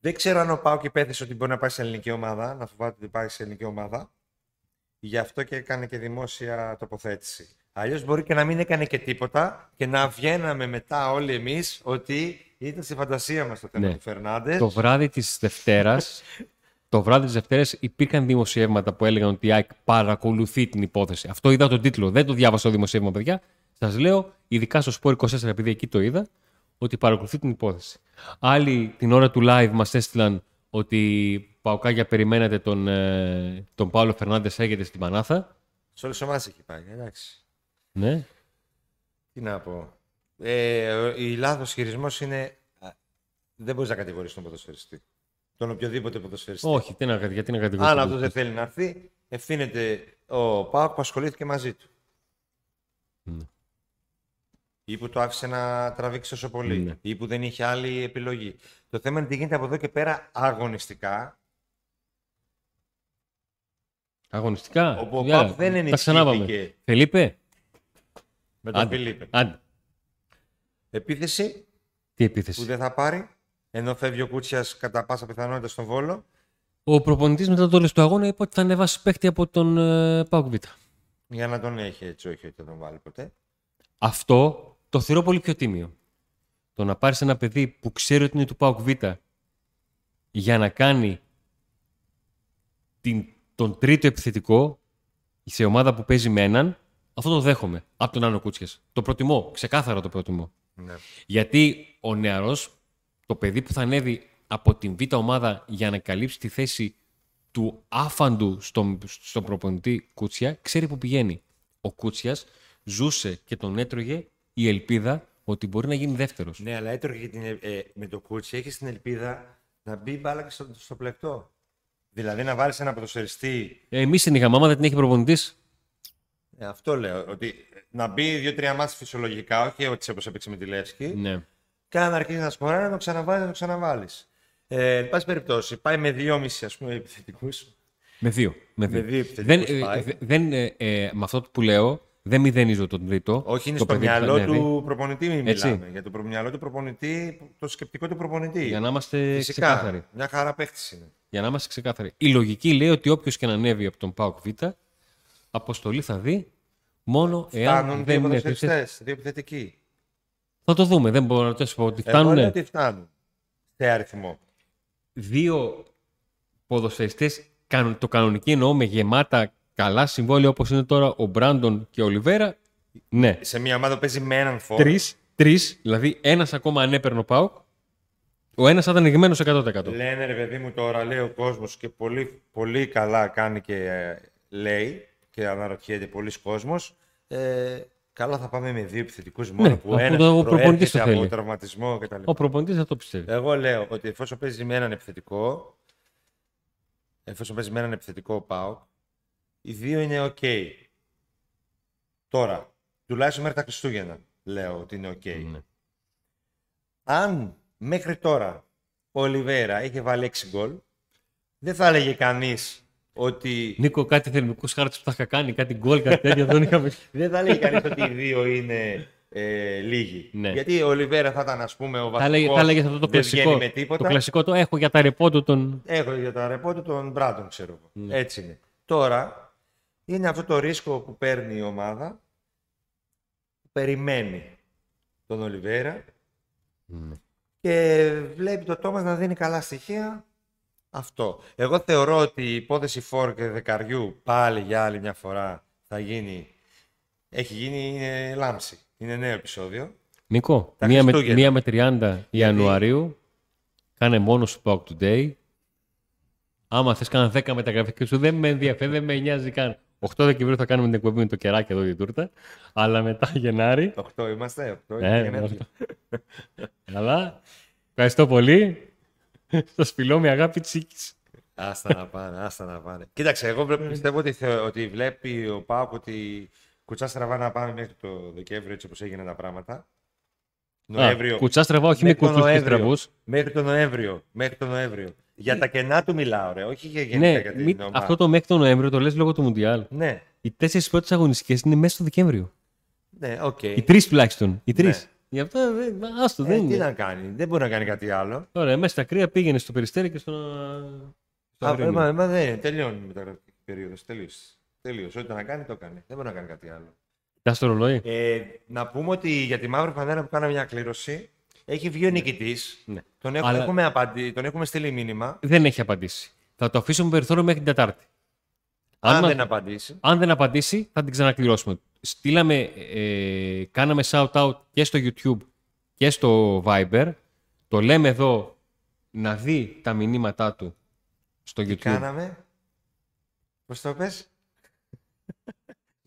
δεν ξέρω αν ο Πάουκ υπέθεσε ότι μπορεί να πάει σε ελληνική ομάδα, να φοβάται ότι πάει σε ελληνική ομάδα. Γι' αυτό και έκανε και δημόσια τοποθέτηση. Αλλιώς μπορεί και να μην έκανε και τίποτα και να βγαίναμε μετά όλοι εμείς ότι ήταν στη φαντασία μας το θέμα Ναι. του Φερνάντες. Το βράδυ της Δευτέρας, το βράδυ της Δευτέρας υπήρχαν δημοσιεύματα που έλεγαν ότι η ΑΕΚ παρακολουθεί την υπόθεση. Αυτό είδα τον τίτλο. Δεν το διάβασα το δημοσίευμα, παιδιά. Σας λέω, ειδικά στο Sport 24, επειδή εκεί το είδα, ότι παρακολουθεί την υπόθεση. Άλλοι την ώρα του live μας έστειλαν ότι Παοκάγια περιμένετε τον, ε, τον Παύλο Φερνάντες έρχεται στην Πανάθα. Σε όλε τι ομάδε έχει πάει. Εντάξει. Ναι. Τι να πω. Ε, ο- η λάθος χειρισμός είναι. α, Δεν μπορείς να κατηγορήσει τον ποδοσφαιριστή. Τον οποιοδήποτε ποδοσφαιριστή. Όχι, τι να, γιατί να Αν κατηγορήσω. αυτός δεν θέλει να έρθει, ευθύνεται ο Πάοκ που ασχολήθηκε μαζί του. Ναι. Ή που το άφησε να τραβήξει τόσο πολύ. Ναι. Ή που δεν είχε άλλη επιλογή. Το θέμα είναι τι γίνεται από εδώ και πέρα αγωνιστικά. Αγωνιστικά; Όπου ο Για, Πάοκ δεν Τα ξανάπαμε. ενισχύθηκε Φελίπε; με τον Άντε. Φιλίππε. Άντε. Επίθεση Τι επίθεση; που δεν θα πάρει. Ενώ φεύγει ο Κούτσιας κατά πάσα πιθανότητα στον Βόλο. Ο προπονητής μετά το τέλος του αγώνα είπε ότι θα ανεβάσει παίχτη από τον ε, Πάουκ Β. Για να τον έχει έτσι, όχι ότι θα τον βάλει ποτέ. Αυτό το θεωρώ πολύ πιο τίμιο. Το να πάρεις ένα παιδί που ξέρει ότι είναι του Πάουκ Β για να κάνει την, τον τρίτο επιθετικό σε ομάδα που παίζει με έναν, αυτό το δέχομαι από τον Άνω Κούτσιας. Το προτιμώ, ξεκάθαρα το προτιμώ. Ναι. Γιατί ο νεαρός, το παιδί που θα ανέβει από την β' ομάδα για να καλύψει τη θέση του άφαντου στον, στον προπονητή Κούτσια, ξέρει που πηγαίνει. Ο Κούτσιας ζούσε και τον έτρωγε η ελπίδα ότι μπορεί να γίνει δεύτερος. Ναι, αλλά έτρωγε και την, ε, ε, με το κούτσι έχεις την ελπίδα να μπει μπάλα και στο, στο πλεκτό. Δηλαδή να βάλεις ένα ποδοσφαιριστή. Ε, εμείς την είχαμε, άμα δεν την έχει προπονητής. Ε, αυτό λέω. Ότι να μπει δύο-τρία μάτια φυσιολογικά, όχι έτσι όπως έπαιξε με τη Λεύσκη. Ναι. Και αν αρχίσει να σκοράρει, να το ξαναβάλει, να το ξαναβάλεις. Ε, εν πάση περιπτώσει, πάει με δυόμιση ας πούμε επιθετικούς. Με δύο. Με δύο. Με δύο επιθετικούς δεν, ε, πάει. δε- δεν, ε, ε, με αυτό που λέω, δεν μηδενίζω τον τρίτο. Όχι, είναι το στο παιδί που θα μυαλό ανέβει, του προπονητή, μην Έτσι. μιλάμε. Για το προ- μυαλό του προπονητή, το σκεπτικό του προπονητή. Για να είμαστε Φυσικά. ξεκάθαροι. Μια χαρά παίχτης είναι. Για να είμαστε ξεκάθαροι. Η λογική λέει ότι όποιος και να ανέβει από τον ΠΑΟΚ Β, αποστολή θα δει μόνο εάν Φτάνουν δύο δεν είναι επίθεση. ποδοσφαιριστές, δύο επιθετικοί. Θα το δούμε. Δεν μπορώ να το πω ότι Εγώ λέω φτάνουν ότι φτάνουν. Σε αριθμό. δύο ποδοσφαιριστές, κανο- το κανονική εννοώ με γεμάτα καλά συμβόλαια όπως είναι τώρα ο Μπράντον και ο Ολιβέρα. Ναι. Σε μια ομάδα που παίζει με έναν φόρ. Τρεις, τρεις, δηλαδή ένας ακόμα αν έπαιρνε ο ΠΑΟΚ, ο ένας θα ήταν εγμένος 100%. Λένε ρε παιδί μου τώρα, λέει ο κόσμος και πολύ, πολύ καλά κάνει και ε, λέει και αναρωτιέται πολλοί κόσμος. Ε, καλά θα πάμε με δύο επιθετικούς μόνο Ναι, που αφού ένας το- ο προπονητής το προέρχεται από θέλει. τραυματισμό κτλ. Ο προπονητής θα το πιστεύει. Εγώ λέω ότι εφόσον παίζει με έναν επιθετικό, εφόσον παίζει με έναν επιθετικό ο ΠΑΟΚ, οι δύο είναι οκ. Τώρα, τουλάχιστον μέχρι τα Χριστούγεννα λέω ότι είναι οκ. Ναι. Αν μέχρι τώρα ο Ολιβέρα είχε βάλει 6 γκολ, δεν θα έλεγε κανείς ότι... Νίκο, κάτι θερμικούς χάρτες που θα είχα κάνει, κάτι γκολ, κάτι τέτοιο, δεν είχαμε... δεν θα έλεγε κανείς ότι οι δύο είναι ε, λίγοι. Ναι. Γιατί ο Ολιβέρα θα ήταν, ας πούμε, ο Θα έλεγε, βασικός, θα έλεγες αυτό το δεν βγαίνει κλασικό. με Το τίποτα. κλασικό το έχω για τα ρεπό του τον. Έχω για τα ρεπό του τον Μπράντον, ξέρω εγώ. Ναι. Έτσι είναι. Τώρα είναι αυτό το ρίσκο που παίρνει η ομάδα. που Περιμένει τον Ολιβέρα και βλέπει το Τόμας να δίνει καλά στοιχεία. Αυτό. Εγώ θεωρώ ότι η υπόθεση Φόρ και Δεκαριού πάλι για άλλη μια φορά θα γίνει. Έχει γίνει είναι λάμψη. Είναι νέο επεισόδιο. Νίκο, Τα μία με, Χριστούγεννα. μία με 30 Ιανουαρίου, κάνε μόνος σου Pauk Today. Άμα θες κάνα 10 μεταγραφές και σου δεν με ενδιαφέρει, δεν με νοιάζει καν. 8 Δεκεμβρίου θα κάνουμε την εκπομπή με το κεράκι εδώ την τούρτα. Αλλά μετά Γενάρη. 8 είμαστε. 8 Ε, είναι αυτό. Αλλά ευχαριστώ πολύ. Στο σπηλό με αγάπη τσίκης. Άστα να πάνε, άστα να πάνε. Κοίταξε, εγώ βλέ- πιστεύω ότι, θε- ότι βλέπει ο Πάουκ ότι κουτσά στραβά να πάμε μέχρι το Δεκέμβριο έτσι όπως έγιναν τα πράγματα. Νοέμβριο. Α, κουτσά στραβά, όχι με Μέχρι τον κουτσούς και Νοέμβριο. στραβούς. Μέχρι τον Νοέμβριο. Μέχρι τον Νοέμβριο. Για τα κενά του μιλάω, ρε. Όχι για γενικά Ναι, για την μη- ομάδα. αυτό το μέχρι τον Νοέμβριο το λες λόγω του Μουντιάλ. Ναι, Οι τέσσερις πρώτες αγωνιστικές είναι μέσα στο Δεκέμβριο. ναι, οκ. Οι τρεις τουλάχιστον. Οι τρεις. Ναι. Γι' αυτό δεν. Άστο, Ε, δεν τι είναι. να κάνει, δεν μπορεί να κάνει κάτι άλλο. Ωραία, μέσα στα κρύα πήγαινε στο Περιστέρι και στο. στο Α, Αγρίνιο. ε, μα, μα δεν τελειώνει η μεταγραφική περίοδος. Τελείωσε. Τελείωσε. Ό,τι να κάνει, το κάνει. Δεν μπορεί να κάνει κάτι άλλο. Κοιτάς το ρολόι. Ε, να πούμε ότι για τη μαύρη φανέλα που κάναμε μια κλήρωση, έχει βγει ο νικητής. Ναι. Τον, έχουμε, Αλλά- έχουμε απαντη... τον έχουμε στείλει μήνυμα. Δεν έχει απαντήσει. Θα το αφήσουμε περιθώριο μέχρι την Τετάρτη. Αν, μα- δεν απαντήσει. αν δεν απαντήσει, θα την ξανακληρώσουμε. Στείλαμε, ε, κάναμε shout-out και στο YouTube και στο Viber. Το λέμε εδώ να δει τα μηνύματά του στο Τι YouTube. κάναμε; Πώς το πες;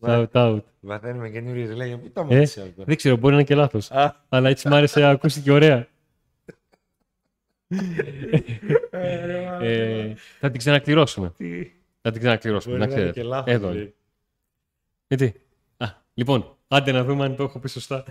Shout-out. Βαθαίνουμε καινούριες λέγε. Πού το Ε, μάθεις αυτό. δεν ξέρω, μπορεί να είναι και λάθος. Α, Αλλά έτσι μ' άρεσε, ακούστηκε ωραία. ε, θα την ξανακληρώσουμε. τι; Θα την ξανακληρώσουμε, Μπορεί να να είναι ξέρετε. και λάθος. Εδώ λέει. είναι. Γιατί. Α, λοιπόν, άντε να δούμε αν το έχω πει σωστά.